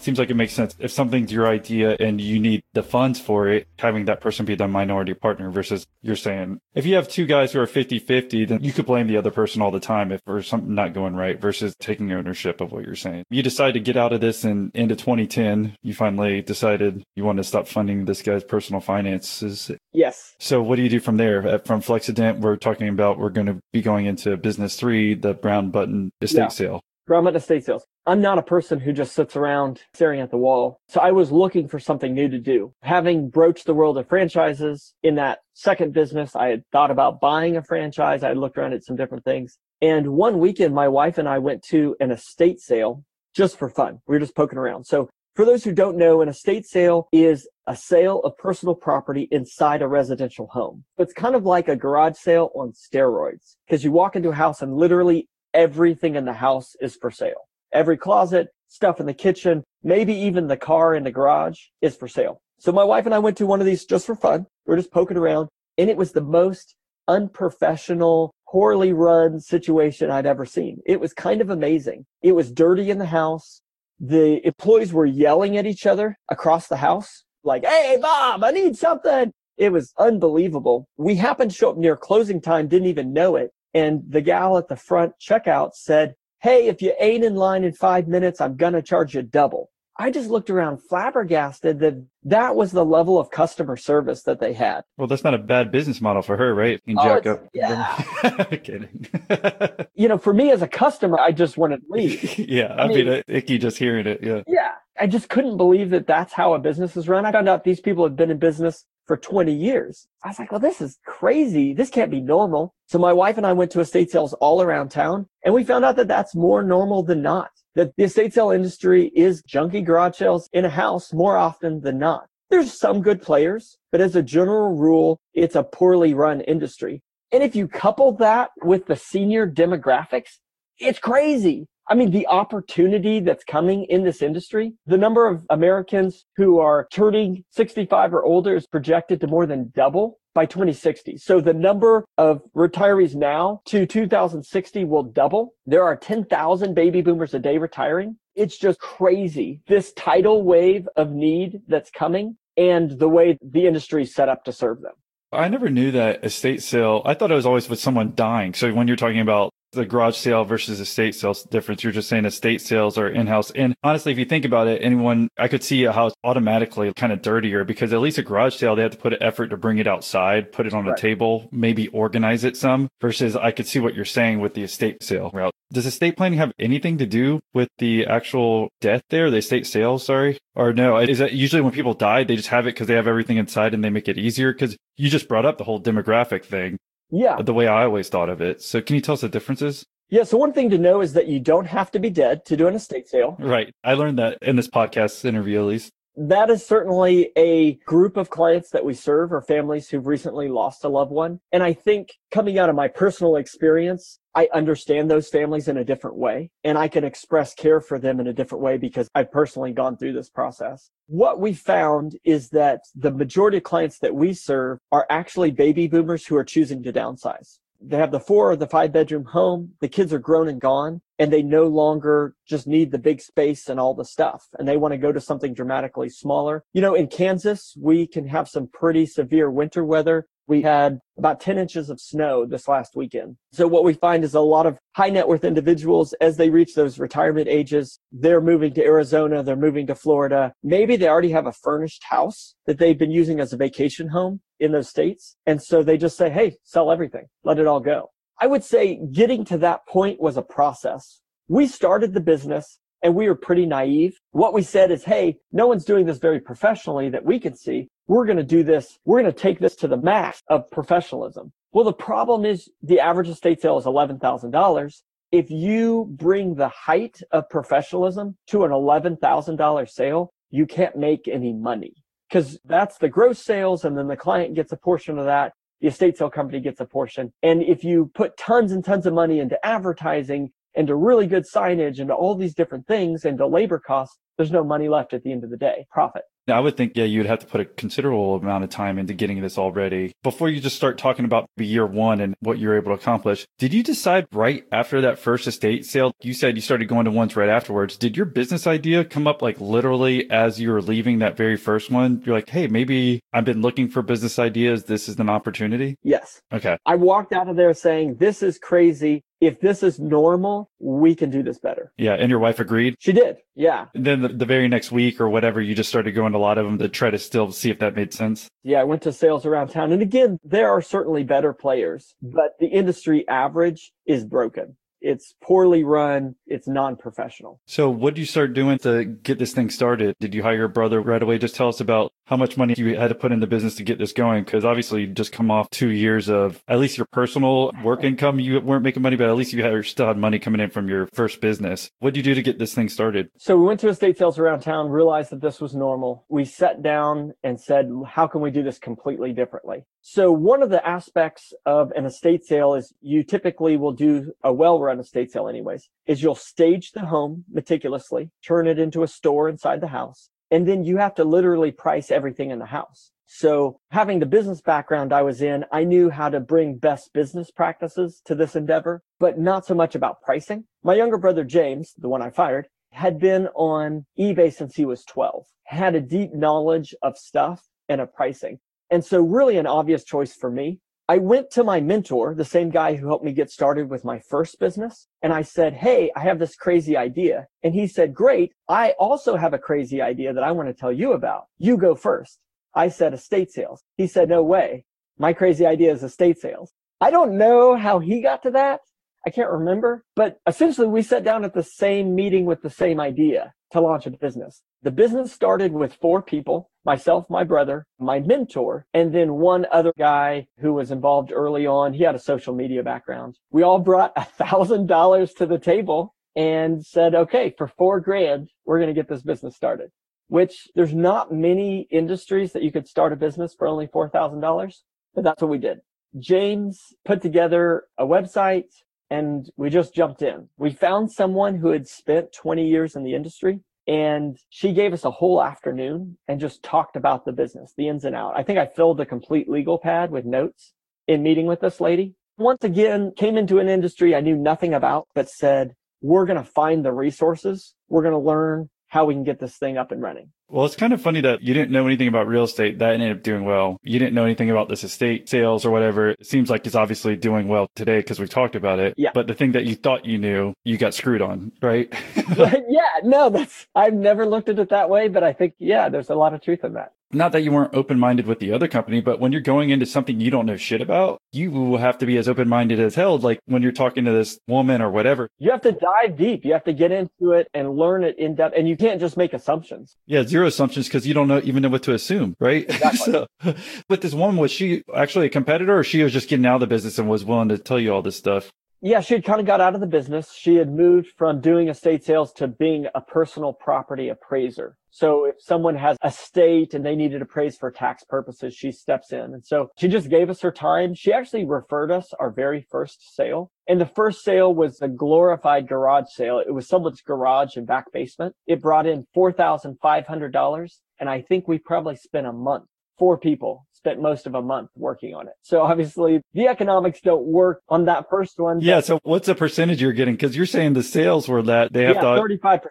Seems like it makes sense. If something's your idea and you need the funds for it, having that person be the minority partner versus you're saying, if you have two guys who are 50 50, then you could blame the other person all the time if there's something not going right versus taking ownership of what you're saying. You decide to get out of this and into 2010, you finally decided you want to stop funding this guy's personal finances. Yes. So what do you do from there? From Flexident, we're talking about we're going to be going into business three, the brown button estate yeah. sale. Brown button estate sales. I'm not a person who just sits around staring at the wall. So I was looking for something new to do. Having broached the world of franchises in that second business, I had thought about buying a franchise. I looked around at some different things. And one weekend, my wife and I went to an estate sale just for fun. We were just poking around. So for those who don't know, an estate sale is a sale of personal property inside a residential home. It's kind of like a garage sale on steroids because you walk into a house and literally everything in the house is for sale. Every closet, stuff in the kitchen, maybe even the car in the garage is for sale. So my wife and I went to one of these just for fun. We are just poking around and it was the most unprofessional, poorly run situation I'd ever seen. It was kind of amazing. It was dirty in the house. The employees were yelling at each other across the house, like, Hey, Bob, I need something. It was unbelievable. We happened to show up near closing time, didn't even know it. And the gal at the front checkout said, Hey, if you ain't in line in five minutes, I'm going to charge you double. I just looked around flabbergasted that that was the level of customer service that they had. Well, that's not a bad business model for her, right? You oh, up. Yeah. Kidding. you know, for me as a customer, I just wanted to leave. yeah. I, I mean, mean, icky just hearing it. Yeah. Yeah. I just couldn't believe that that's how a business is run. I found out these people had been in business for 20 years. I was like, well, this is crazy. This can't be normal. So my wife and I went to estate sales all around town and we found out that that's more normal than not. That the estate sale industry is junky garage sales in a house more often than not. There's some good players, but as a general rule, it's a poorly run industry. And if you couple that with the senior demographics, it's crazy. I mean, the opportunity that's coming in this industry, the number of Americans who are turning 65 or older is projected to more than double by 2060. So the number of retirees now to 2060 will double. There are 10,000 baby boomers a day retiring. It's just crazy. This tidal wave of need that's coming and the way the industry is set up to serve them. I never knew that estate sale. I thought it was always with someone dying. So when you're talking about the garage sale versus estate sales difference. You're just saying estate sales are in-house. And honestly, if you think about it, anyone, I could see a house automatically kind of dirtier because at least a garage sale, they have to put an effort to bring it outside, put it on right. a table, maybe organize it some versus I could see what you're saying with the estate sale route. Does estate planning have anything to do with the actual death there, the estate sales? Sorry. Or no, is that usually when people die, they just have it because they have everything inside and they make it easier? Because you just brought up the whole demographic thing. Yeah. The way I always thought of it. So can you tell us the differences? Yeah. So one thing to know is that you don't have to be dead to do an estate sale. Right. I learned that in this podcast interview, at least that is certainly a group of clients that we serve or families who've recently lost a loved one. And I think coming out of my personal experience, I understand those families in a different way and I can express care for them in a different way because I've personally gone through this process. What we found is that the majority of clients that we serve are actually baby boomers who are choosing to downsize they have the four or the five bedroom home. The kids are grown and gone and they no longer just need the big space and all the stuff and they want to go to something dramatically smaller. You know, in Kansas, we can have some pretty severe winter weather we had about 10 inches of snow this last weekend. So what we find is a lot of high net worth individuals, as they reach those retirement ages, they're moving to Arizona, they're moving to Florida. Maybe they already have a furnished house that they've been using as a vacation home in those states. And so they just say, Hey, sell everything, let it all go. I would say getting to that point was a process. We started the business and we were pretty naive. What we said is, Hey, no one's doing this very professionally that we can see we're going to do this. We're going to take this to the max of professionalism. Well, the problem is the average estate sale is $11,000. If you bring the height of professionalism to an $11,000 sale, you can't make any money because that's the gross sales. And then the client gets a portion of that. The estate sale company gets a portion. And if you put tons and tons of money into advertising, into really good signage, into all these different things, into labor costs, there's no money left at the end of the day, profit. I would think, yeah, you'd have to put a considerable amount of time into getting this all ready. Before you just start talking about year one and what you're able to accomplish, did you decide right after that first estate sale? You said you started going to ones right afterwards. Did your business idea come up like literally as you were leaving that very first one? You're like, hey, maybe I've been looking for business ideas. This is an opportunity. Yes. Okay. I walked out of there saying, this is crazy if this is normal, we can do this better. Yeah. And your wife agreed? She did. Yeah. And then the, the, very next week or whatever, you just started going to a lot of them to try to still see if that made sense. Yeah. I went to sales around town. And again, there are certainly better players, but the industry average is broken it's poorly run, it's non-professional. So what did you start doing to get this thing started? Did you hire a brother right away? Just tell us about how much money you had to put in the business to get this going. Cause obviously you just come off two years of at least your personal work income. You weren't making money, but at least you had, still had money coming in from your first business. What did you do to get this thing started? So we went to estate sales around town, realized that this was normal. We sat down and said, how can we do this completely differently? So one of the aspects of an estate sale is you typically will do a well-run estate sale anyways, is you'll stage the home meticulously, turn it into a store inside the house, and then you have to literally price everything in the house. So having the business background I was in, I knew how to bring best business practices to this endeavor, but not so much about pricing. My younger brother, James, the one I fired, had been on eBay since he was 12, had a deep knowledge of stuff and of pricing. And so really an obvious choice for me. I went to my mentor, the same guy who helped me get started with my first business. And I said, Hey, I have this crazy idea. And he said, great. I also have a crazy idea that I want to tell you about. You go first. I said estate sales. He said, no way. My crazy idea is estate sales. I don't know how he got to that. I can't remember, but essentially we sat down at the same meeting with the same idea to launch a business. The business started with four people, myself, my brother, my mentor, and then one other guy who was involved early on. He had a social media background. We all brought a thousand dollars to the table and said, okay, for four grand, we're going to get this business started, which there's not many industries that you could start a business for only $4,000, but that's what we did. James put together a website and we just jumped in. We found someone who had spent 20 years in the industry and she gave us a whole afternoon and just talked about the business, the ins and out. I think I filled a complete legal pad with notes in meeting with this lady. Once again, came into an industry I knew nothing about, but said, we're going to find the resources. We're going to learn how we can get this thing up and running. Well, it's kind of funny that you didn't know anything about real estate. That ended up doing well. You didn't know anything about this estate sales or whatever. It seems like it's obviously doing well today because we talked about it. Yeah. But the thing that you thought you knew, you got screwed on, right? yeah. No, that's, I've never looked at it that way, but I think, yeah, there's a lot of truth in that not that you weren't open minded with the other company, but when you're going into something you don't know shit about, you will have to be as open minded as hell. Like when you're talking to this woman or whatever, you have to dive deep. You have to get into it and learn it in depth. And you can't just make assumptions. Yeah, zero assumptions because you don't know even know what to assume, right? Exactly. so, but this woman was she actually a competitor, or she was just getting out of the business and was willing to tell you all this stuff? Yeah, she had kind of got out of the business. She had moved from doing estate sales to being a personal property appraiser. So if someone has a state and they needed appraised for tax purposes, she steps in. And so she just gave us her time. She actually referred us our very first sale. And the first sale was a glorified garage sale. It was someone's garage and back basement. It brought in $4,500. And I think we probably spent a month, four people spent most of a month working on it. So obviously the economics don't work on that first one. Yeah. So what's the percentage you're getting? Cause you're saying the sales were that they have yeah, to 35%,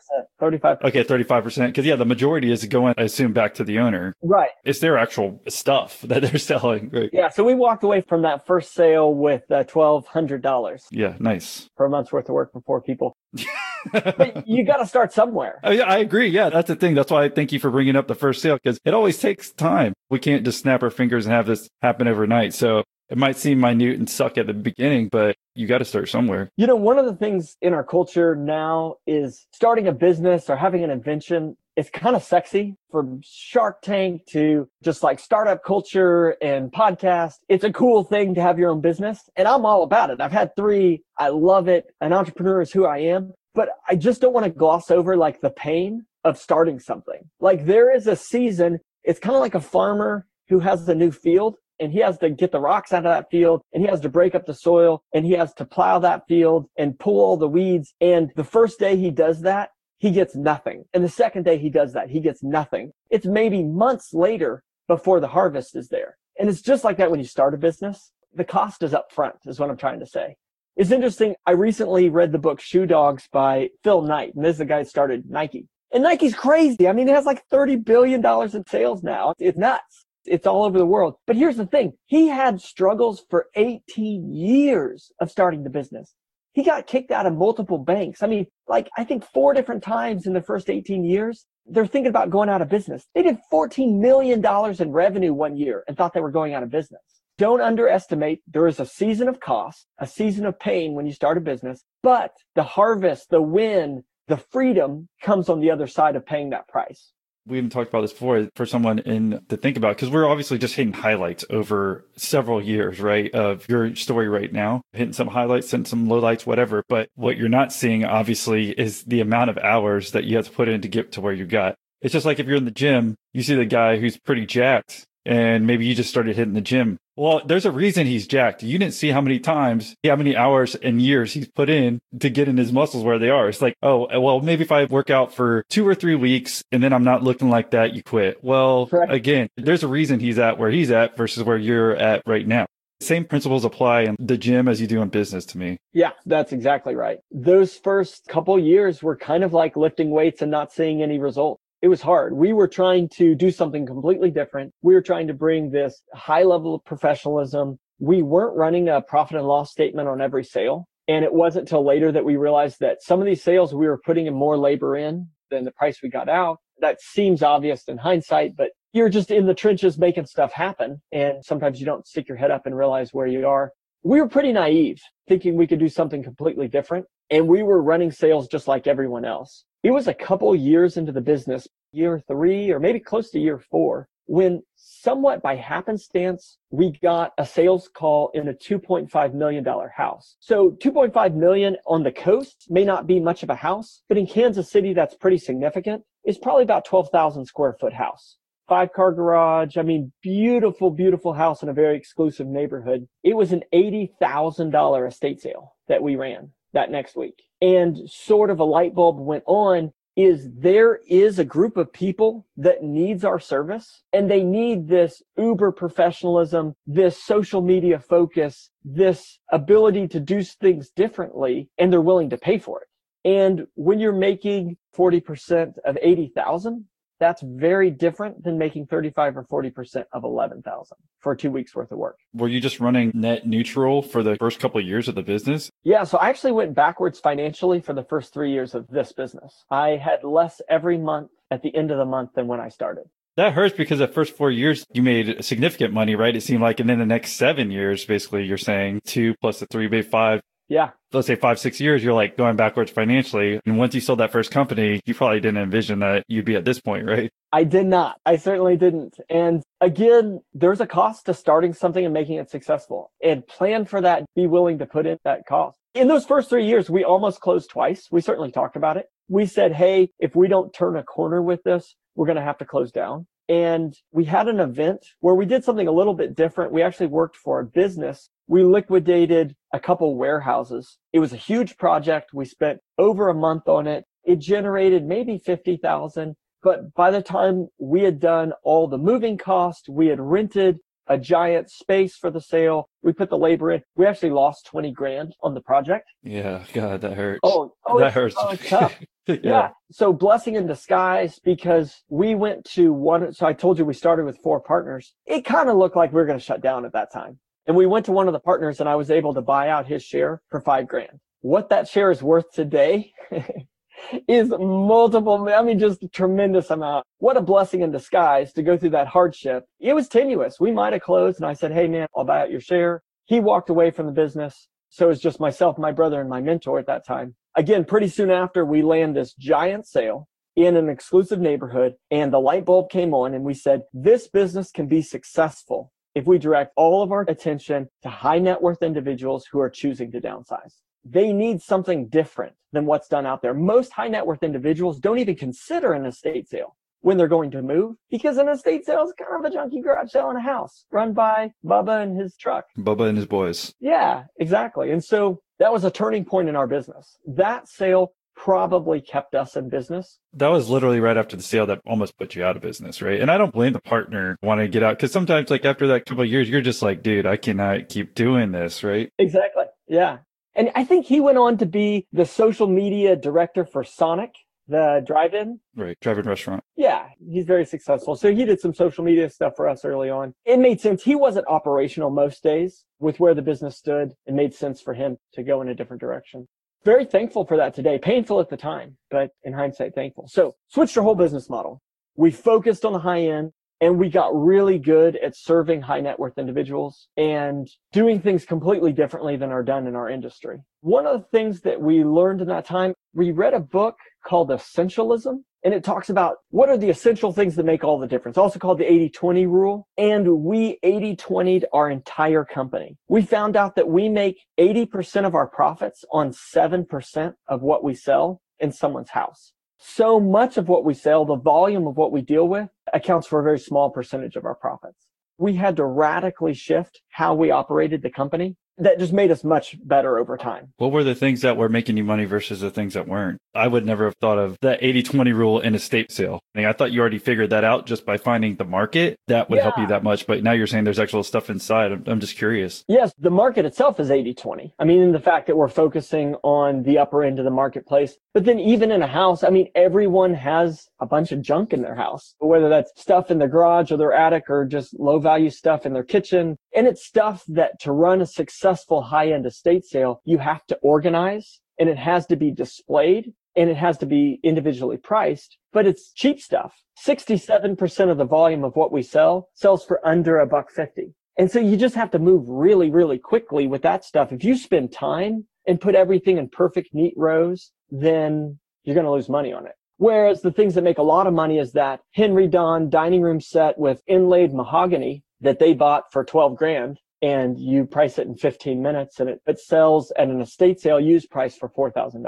35 Okay. 35%. Cause yeah, the majority is going, I assume back to the owner. Right. It's their actual stuff that they're selling. Right. Yeah. So we walked away from that first sale with uh, $1,200. Yeah. Nice. For a month's worth of work for four people. But you got to start somewhere. Oh, yeah, I agree. Yeah, that's the thing. That's why I thank you for bringing up the first sale because it always takes time. We can't just snap our fingers and have this happen overnight. So it might seem minute and suck at the beginning, but you got to start somewhere. You know, one of the things in our culture now is starting a business or having an invention. It's kind of sexy from Shark Tank to just like startup culture and podcast. It's a cool thing to have your own business. And I'm all about it. I've had three. I love it. An entrepreneur is who I am but I just don't want to gloss over like the pain of starting something. Like there is a season, it's kind of like a farmer who has a new field and he has to get the rocks out of that field and he has to break up the soil and he has to plow that field and pull all the weeds. And the first day he does that, he gets nothing. And the second day he does that, he gets nothing. It's maybe months later before the harvest is there. And it's just like that when you start a business. The cost is up front, is what I'm trying to say. It's interesting. I recently read the book Shoe Dogs by Phil Knight, and this is the guy that started Nike. And Nike's crazy. I mean, it has like $30 billion in sales now. It's nuts. It's all over the world. But here's the thing. He had struggles for 18 years of starting the business. He got kicked out of multiple banks. I mean, like, I think four different times in the first 18 years. They're thinking about going out of business. They did $14 million in revenue one year and thought they were going out of business. Don't underestimate there is a season of cost, a season of pain when you start a business, but the harvest, the win, the freedom comes on the other side of paying that price we even talked about this before for someone in to think about because we're obviously just hitting highlights over several years, right? Of your story right now, hitting some highlights and some lowlights, whatever. But what you're not seeing, obviously, is the amount of hours that you have to put in to get to where you got. It's just like if you're in the gym, you see the guy who's pretty jacked and maybe you just started hitting the gym. Well, there's a reason he's jacked. You didn't see how many times, how many hours and years he's put in to get in his muscles where they are. It's like, oh, well, maybe if I work out for two or three weeks and then I'm not looking like that, you quit. Well, right. again, there's a reason he's at where he's at versus where you're at right now. Same principles apply in the gym as you do in business to me. Yeah, that's exactly right. Those first couple years were kind of like lifting weights and not seeing any results it was hard. We were trying to do something completely different. We were trying to bring this high level of professionalism. We weren't running a profit and loss statement on every sale. And it wasn't till later that we realized that some of these sales we were putting in more labor in than the price we got out. That seems obvious in hindsight, but you're just in the trenches making stuff happen. And sometimes you don't stick your head up and realize where you are. We were pretty naive thinking we could do something completely different. And we were running sales just like everyone else. It was a couple years into the business, year three or maybe close to year four, when somewhat by happenstance, we got a sales call in a $2.5 million house. So 2.5 million on the coast may not be much of a house, but in Kansas City, that's pretty significant. It's probably about 12,000 square foot house. Five car garage. I mean, beautiful, beautiful house in a very exclusive neighborhood. It was an $80,000 estate sale that we ran that next week and sort of a light bulb went on is there is a group of people that needs our service and they need this uber professionalism, this social media focus, this ability to do things differently and they're willing to pay for it. And when you're making 40% of 80,000, that's very different than making 35 or 40% of 11,000 for two weeks worth of work. Were you just running net neutral for the first couple of years of the business? Yeah. So I actually went backwards financially for the first three years of this business. I had less every month at the end of the month than when I started. That hurts because the first four years you made significant money, right? It seemed like, and then the next seven years, basically, you're saying two plus the three, maybe five, yeah. Let's say five, six years, you're like going backwards financially. And once you sold that first company, you probably didn't envision that you'd be at this point, right? I did not. I certainly didn't. And again, there's a cost to starting something and making it successful and plan for that. Be willing to put in that cost. In those first three years, we almost closed twice. We certainly talked about it. We said, Hey, if we don't turn a corner with this, we're going to have to close down. And we had an event where we did something a little bit different. We actually worked for a business we liquidated a couple warehouses. It was a huge project. We spent over a month on it. It generated maybe 50,000. But by the time we had done all the moving costs, we had rented a giant space for the sale. We put the labor in. We actually lost 20 grand on the project. Yeah. God, that hurts. Oh, oh that hurts. Oh, tough. yeah. yeah. So blessing in disguise because we went to one. So I told you we started with four partners. It kind of looked like we were going to shut down at that time. And we went to one of the partners and I was able to buy out his share for five grand. What that share is worth today is multiple, I mean, just a tremendous amount. What a blessing in disguise to go through that hardship. It was tenuous. We might have closed and I said, Hey man, I'll buy out your share. He walked away from the business. So it was just myself, my brother, and my mentor at that time. Again, pretty soon after we land this giant sale in an exclusive neighborhood and the light bulb came on and we said, this business can be successful if we direct all of our attention to high net worth individuals who are choosing to downsize. They need something different than what's done out there. Most high net worth individuals don't even consider an estate sale when they're going to move because an estate sale is kind of a junky garage selling a house run by Bubba and his truck. Bubba and his boys. Yeah, exactly. And so that was a turning point in our business. That sale probably kept us in business. That was literally right after the sale that almost put you out of business, right? And I don't blame the partner wanting to get out because sometimes, like after that couple of years, you're just like, dude, I cannot keep doing this, right? Exactly. Yeah. And I think he went on to be the social media director for Sonic, the drive-in. Right, drive-in restaurant. Yeah, he's very successful. So he did some social media stuff for us early on. It made sense. He wasn't operational most days with where the business stood. It made sense for him to go in a different direction very thankful for that today. Painful at the time, but in hindsight, thankful. So switched our whole business model. We focused on the high end and we got really good at serving high net worth individuals and doing things completely differently than are done in our industry. One of the things that we learned in that time, we read a book called Essentialism and it talks about what are the essential things that make all the difference, also called the 80 20 rule. And we 80 20'd our entire company. We found out that we make 80% of our profits on 7% of what we sell in someone's house. So much of what we sell, the volume of what we deal with, accounts for a very small percentage of our profits. We had to radically shift how we operated the company that just made us much better over time. What were the things that were making you money versus the things that weren't? I would never have thought of the 80 20 rule in a estate sale. I, mean, I thought you already figured that out just by finding the market that would yeah. help you that much. But now you're saying there's actual stuff inside. I'm, I'm just curious. Yes, the market itself is 80 20. I mean, in the fact that we're focusing on the upper end of the marketplace. But then even in a house, I mean, everyone has a bunch of junk in their house, whether that's stuff in the garage or their attic or just low value stuff in their kitchen. And it's stuff that to run a successful high end estate sale, you have to organize and it has to be displayed and it has to be individually priced, but it's cheap stuff. 67% of the volume of what we sell sells for under a buck 50. And so you just have to move really, really quickly with that stuff. If you spend time and put everything in perfect neat rows, then you're going to lose money on it. Whereas the things that make a lot of money is that Henredon dining room set with inlaid mahogany that they bought for 12 grand and you price it in 15 minutes and it, it sells at an estate sale used price for $4,000.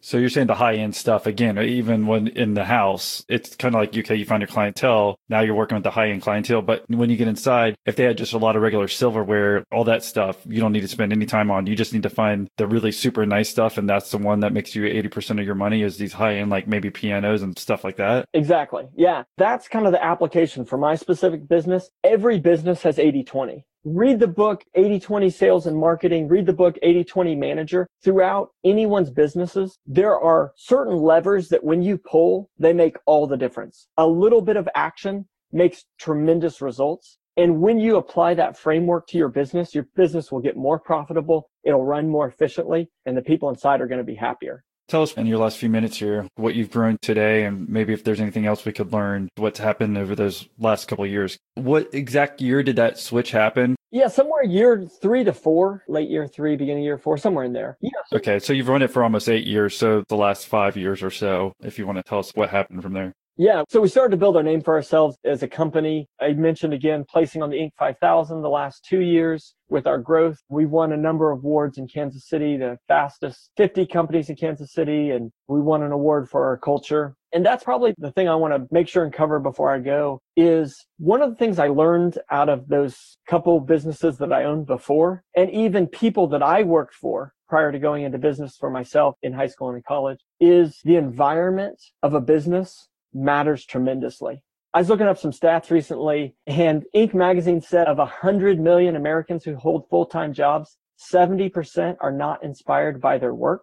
So you're saying the high end stuff again, even when in the house, it's kind of like okay, you find your clientele. Now you're working with the high end clientele, but when you get inside, if they had just a lot of regular silverware, all that stuff, you don't need to spend any time on. You just need to find the really super nice stuff, and that's the one that makes you 80% of your money is these high end, like maybe pianos and stuff like that. Exactly. Yeah, that's kind of the application for my specific business. Every business has 80 20 read the book 80-20 sales and marketing. Read the book 80-20 manager. Throughout anyone's businesses there are certain levers that when you pull they make all the difference. A little bit of action makes tremendous results. And when you apply that framework to your business your business will get more profitable. It'll run more efficiently and the people inside are going to be happier Tell us in your last few minutes here what you've grown today and maybe if there's anything else we could learn, what's happened over those last couple of years. What exact year did that switch happen? Yeah, somewhere year three to four, late year three, beginning year four, somewhere in there. Yeah. Okay, so you've run it for almost eight years. So the last five years or so, if you want to tell us what happened from there. Yeah. So we started to build our name for ourselves as a company. I mentioned again placing on the Inc. 5000 the last two years with our growth. We won a number of awards in Kansas City, the fastest 50 companies in Kansas City, and we won an award for our culture. And that's probably the thing I want to make sure and cover before I go is one of the things I learned out of those couple businesses that I owned before and even people that I worked for prior to going into business for myself in high school and in college is the environment of a business matters tremendously. I was looking up some stats recently, and Inc. magazine said of 100 million Americans who hold full time jobs, 70% are not inspired by their work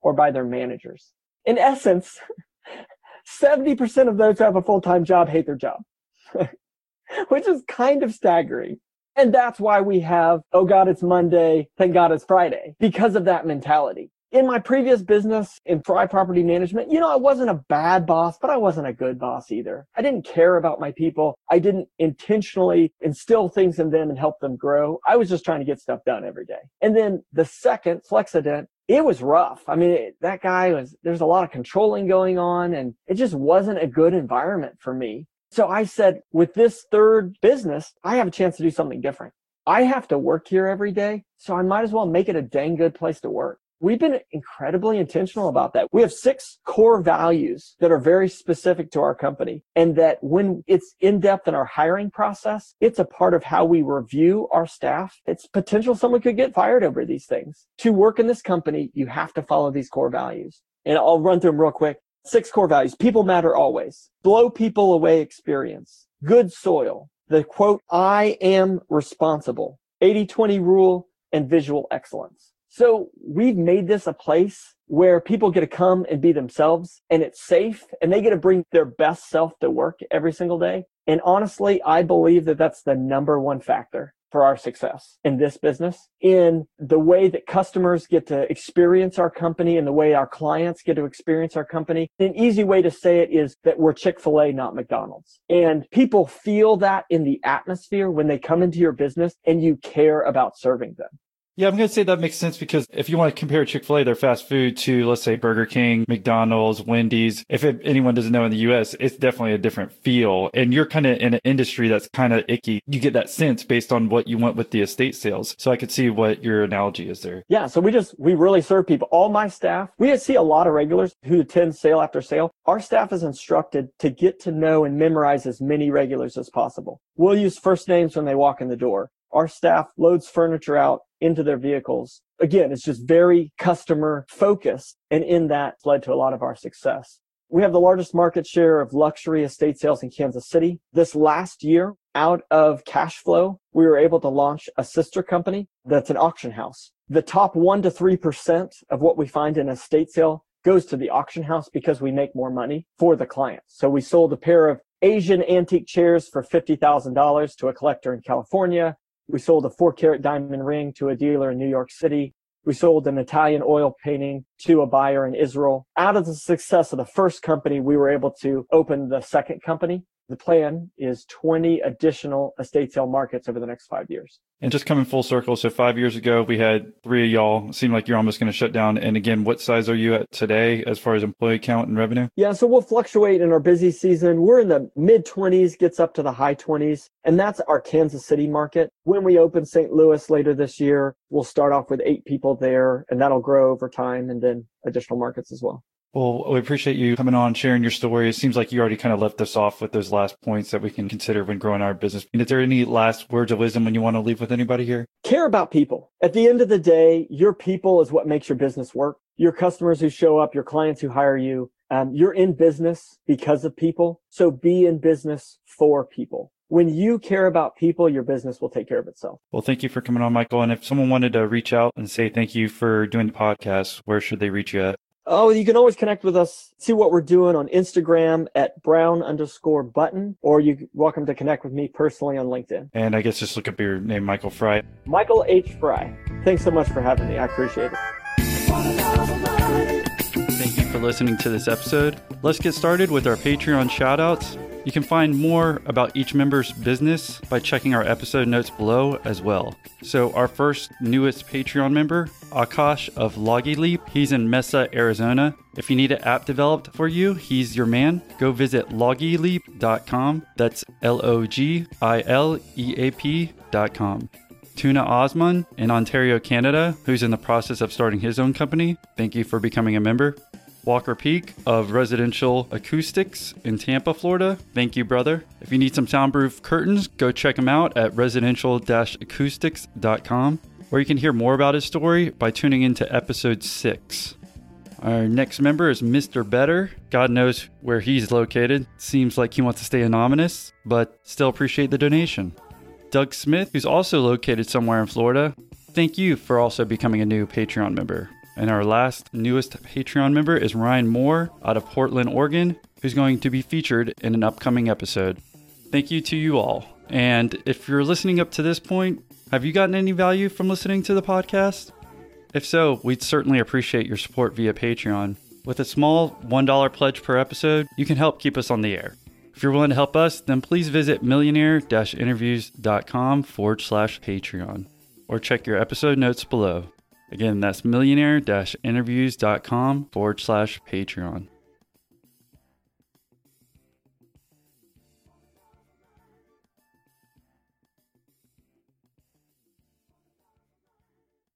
or by their managers. In essence, 70% of those who have a full time job hate their job, which is kind of staggering. And that's why we have, oh God, it's Monday. Thank God it's Friday because of that mentality in my previous business in Fry Property Management, you know, I wasn't a bad boss, but I wasn't a good boss either. I didn't care about my people. I didn't intentionally instill things in them and help them grow. I was just trying to get stuff done every day. And then the second Flexident, it was rough. I mean, it, that guy was, there's a lot of controlling going on and it just wasn't a good environment for me. So I said, with this third business, I have a chance to do something different. I have to work here every day, so I might as well make it a dang good place to work. We've been incredibly intentional about that. We have six core values that are very specific to our company and that when it's in depth in our hiring process, it's a part of how we review our staff. It's potential someone could get fired over these things. To work in this company, you have to follow these core values. And I'll run through them real quick. Six core values. People matter always. Blow people away experience. Good soil. The quote, I am responsible. 80-20 rule and visual excellence. So we've made this a place where people get to come and be themselves and it's safe and they get to bring their best self to work every single day. And honestly, I believe that that's the number one factor for our success in this business in the way that customers get to experience our company and the way our clients get to experience our company. An easy way to say it is that we're Chick-fil-A, not McDonald's. And people feel that in the atmosphere when they come into your business and you care about serving them. Yeah, I'm going to say that makes sense because if you want to compare Chick fil A, their fast food, to, let's say, Burger King, McDonald's, Wendy's, if it, anyone doesn't know in the US, it's definitely a different feel. And you're kind of in an industry that's kind of icky. You get that sense based on what you went with the estate sales. So I could see what your analogy is there. Yeah. So we just, we really serve people. All my staff, we see a lot of regulars who attend sale after sale. Our staff is instructed to get to know and memorize as many regulars as possible. We'll use first names when they walk in the door. Our staff loads furniture out into their vehicles. Again, it's just very customer focused. And in that led to a lot of our success. We have the largest market share of luxury estate sales in Kansas City. This last year, out of cash flow, we were able to launch a sister company that's an auction house. The top one to 3% of what we find in a estate sale goes to the auction house because we make more money for the client. So we sold a pair of Asian antique chairs for $50,000 to a collector in California. We sold a four carat diamond ring to a dealer in New York City. We sold an Italian oil painting to a buyer in Israel. Out of the success of the first company, we were able to open the second company the plan is 20 additional estate sale markets over the next five years. And just coming full circle, so five years ago, we had three of y'all. It seemed like you're almost going to shut down. And again, what size are you at today as far as employee count and revenue? Yeah, so we'll fluctuate in our busy season. We're in the mid 20s, gets up to the high 20s, and that's our Kansas City market. When we open St. Louis later this year, we'll start off with eight people there, and that'll grow over time and then additional markets as well. Well, we appreciate you coming on, sharing your story. It seems like you already kind of left us off with those last points that we can consider when growing our business. And is there any last words of wisdom when you want to leave with anybody here? Care about people. At the end of the day, your people is what makes your business work. Your customers who show up, your clients who hire you, um, you're in business because of people. So be in business for people when you care about people, your business will take care of itself. Well, thank you for coming on, Michael. And if someone wanted to reach out and say thank you for doing the podcast, where should they reach you at? Oh, you can always connect with us, see what we're doing on Instagram at brown underscore button, or you're welcome to connect with me personally on LinkedIn. And I guess just look up your name, Michael Fry. Michael H. Fry. Thanks so much for having me. I appreciate it. Thank you for listening to this episode. Let's get started with our Patreon shoutouts. You can find more about each member's business by checking our episode notes below as well. So, our first newest Patreon member, Akash of Logi Leap, he's in Mesa, Arizona. If you need an app developed for you, he's your man. Go visit logileap.com. That's L O G I L E A P.com. Tuna Osman in Ontario, Canada, who's in the process of starting his own company. Thank you for becoming a member. Walker Peak of Residential Acoustics in Tampa, Florida. Thank you, brother. If you need some soundproof curtains, go check him out at residential acoustics.com, or you can hear more about his story by tuning into episode 6. Our next member is Mr. Better. God knows where he's located. Seems like he wants to stay anonymous, but still appreciate the donation. Doug Smith, who's also located somewhere in Florida, thank you for also becoming a new Patreon member. And our last newest Patreon member is Ryan Moore out of Portland, Oregon, who's going to be featured in an upcoming episode. Thank you to you all. And if you're listening up to this point, have you gotten any value from listening to the podcast? If so, we'd certainly appreciate your support via Patreon. With a small $1 pledge per episode, you can help keep us on the air. If you're willing to help us, then please visit millionaire interviews.com forward slash Patreon or check your episode notes below. Again, that's millionaire interviews.com forward slash Patreon.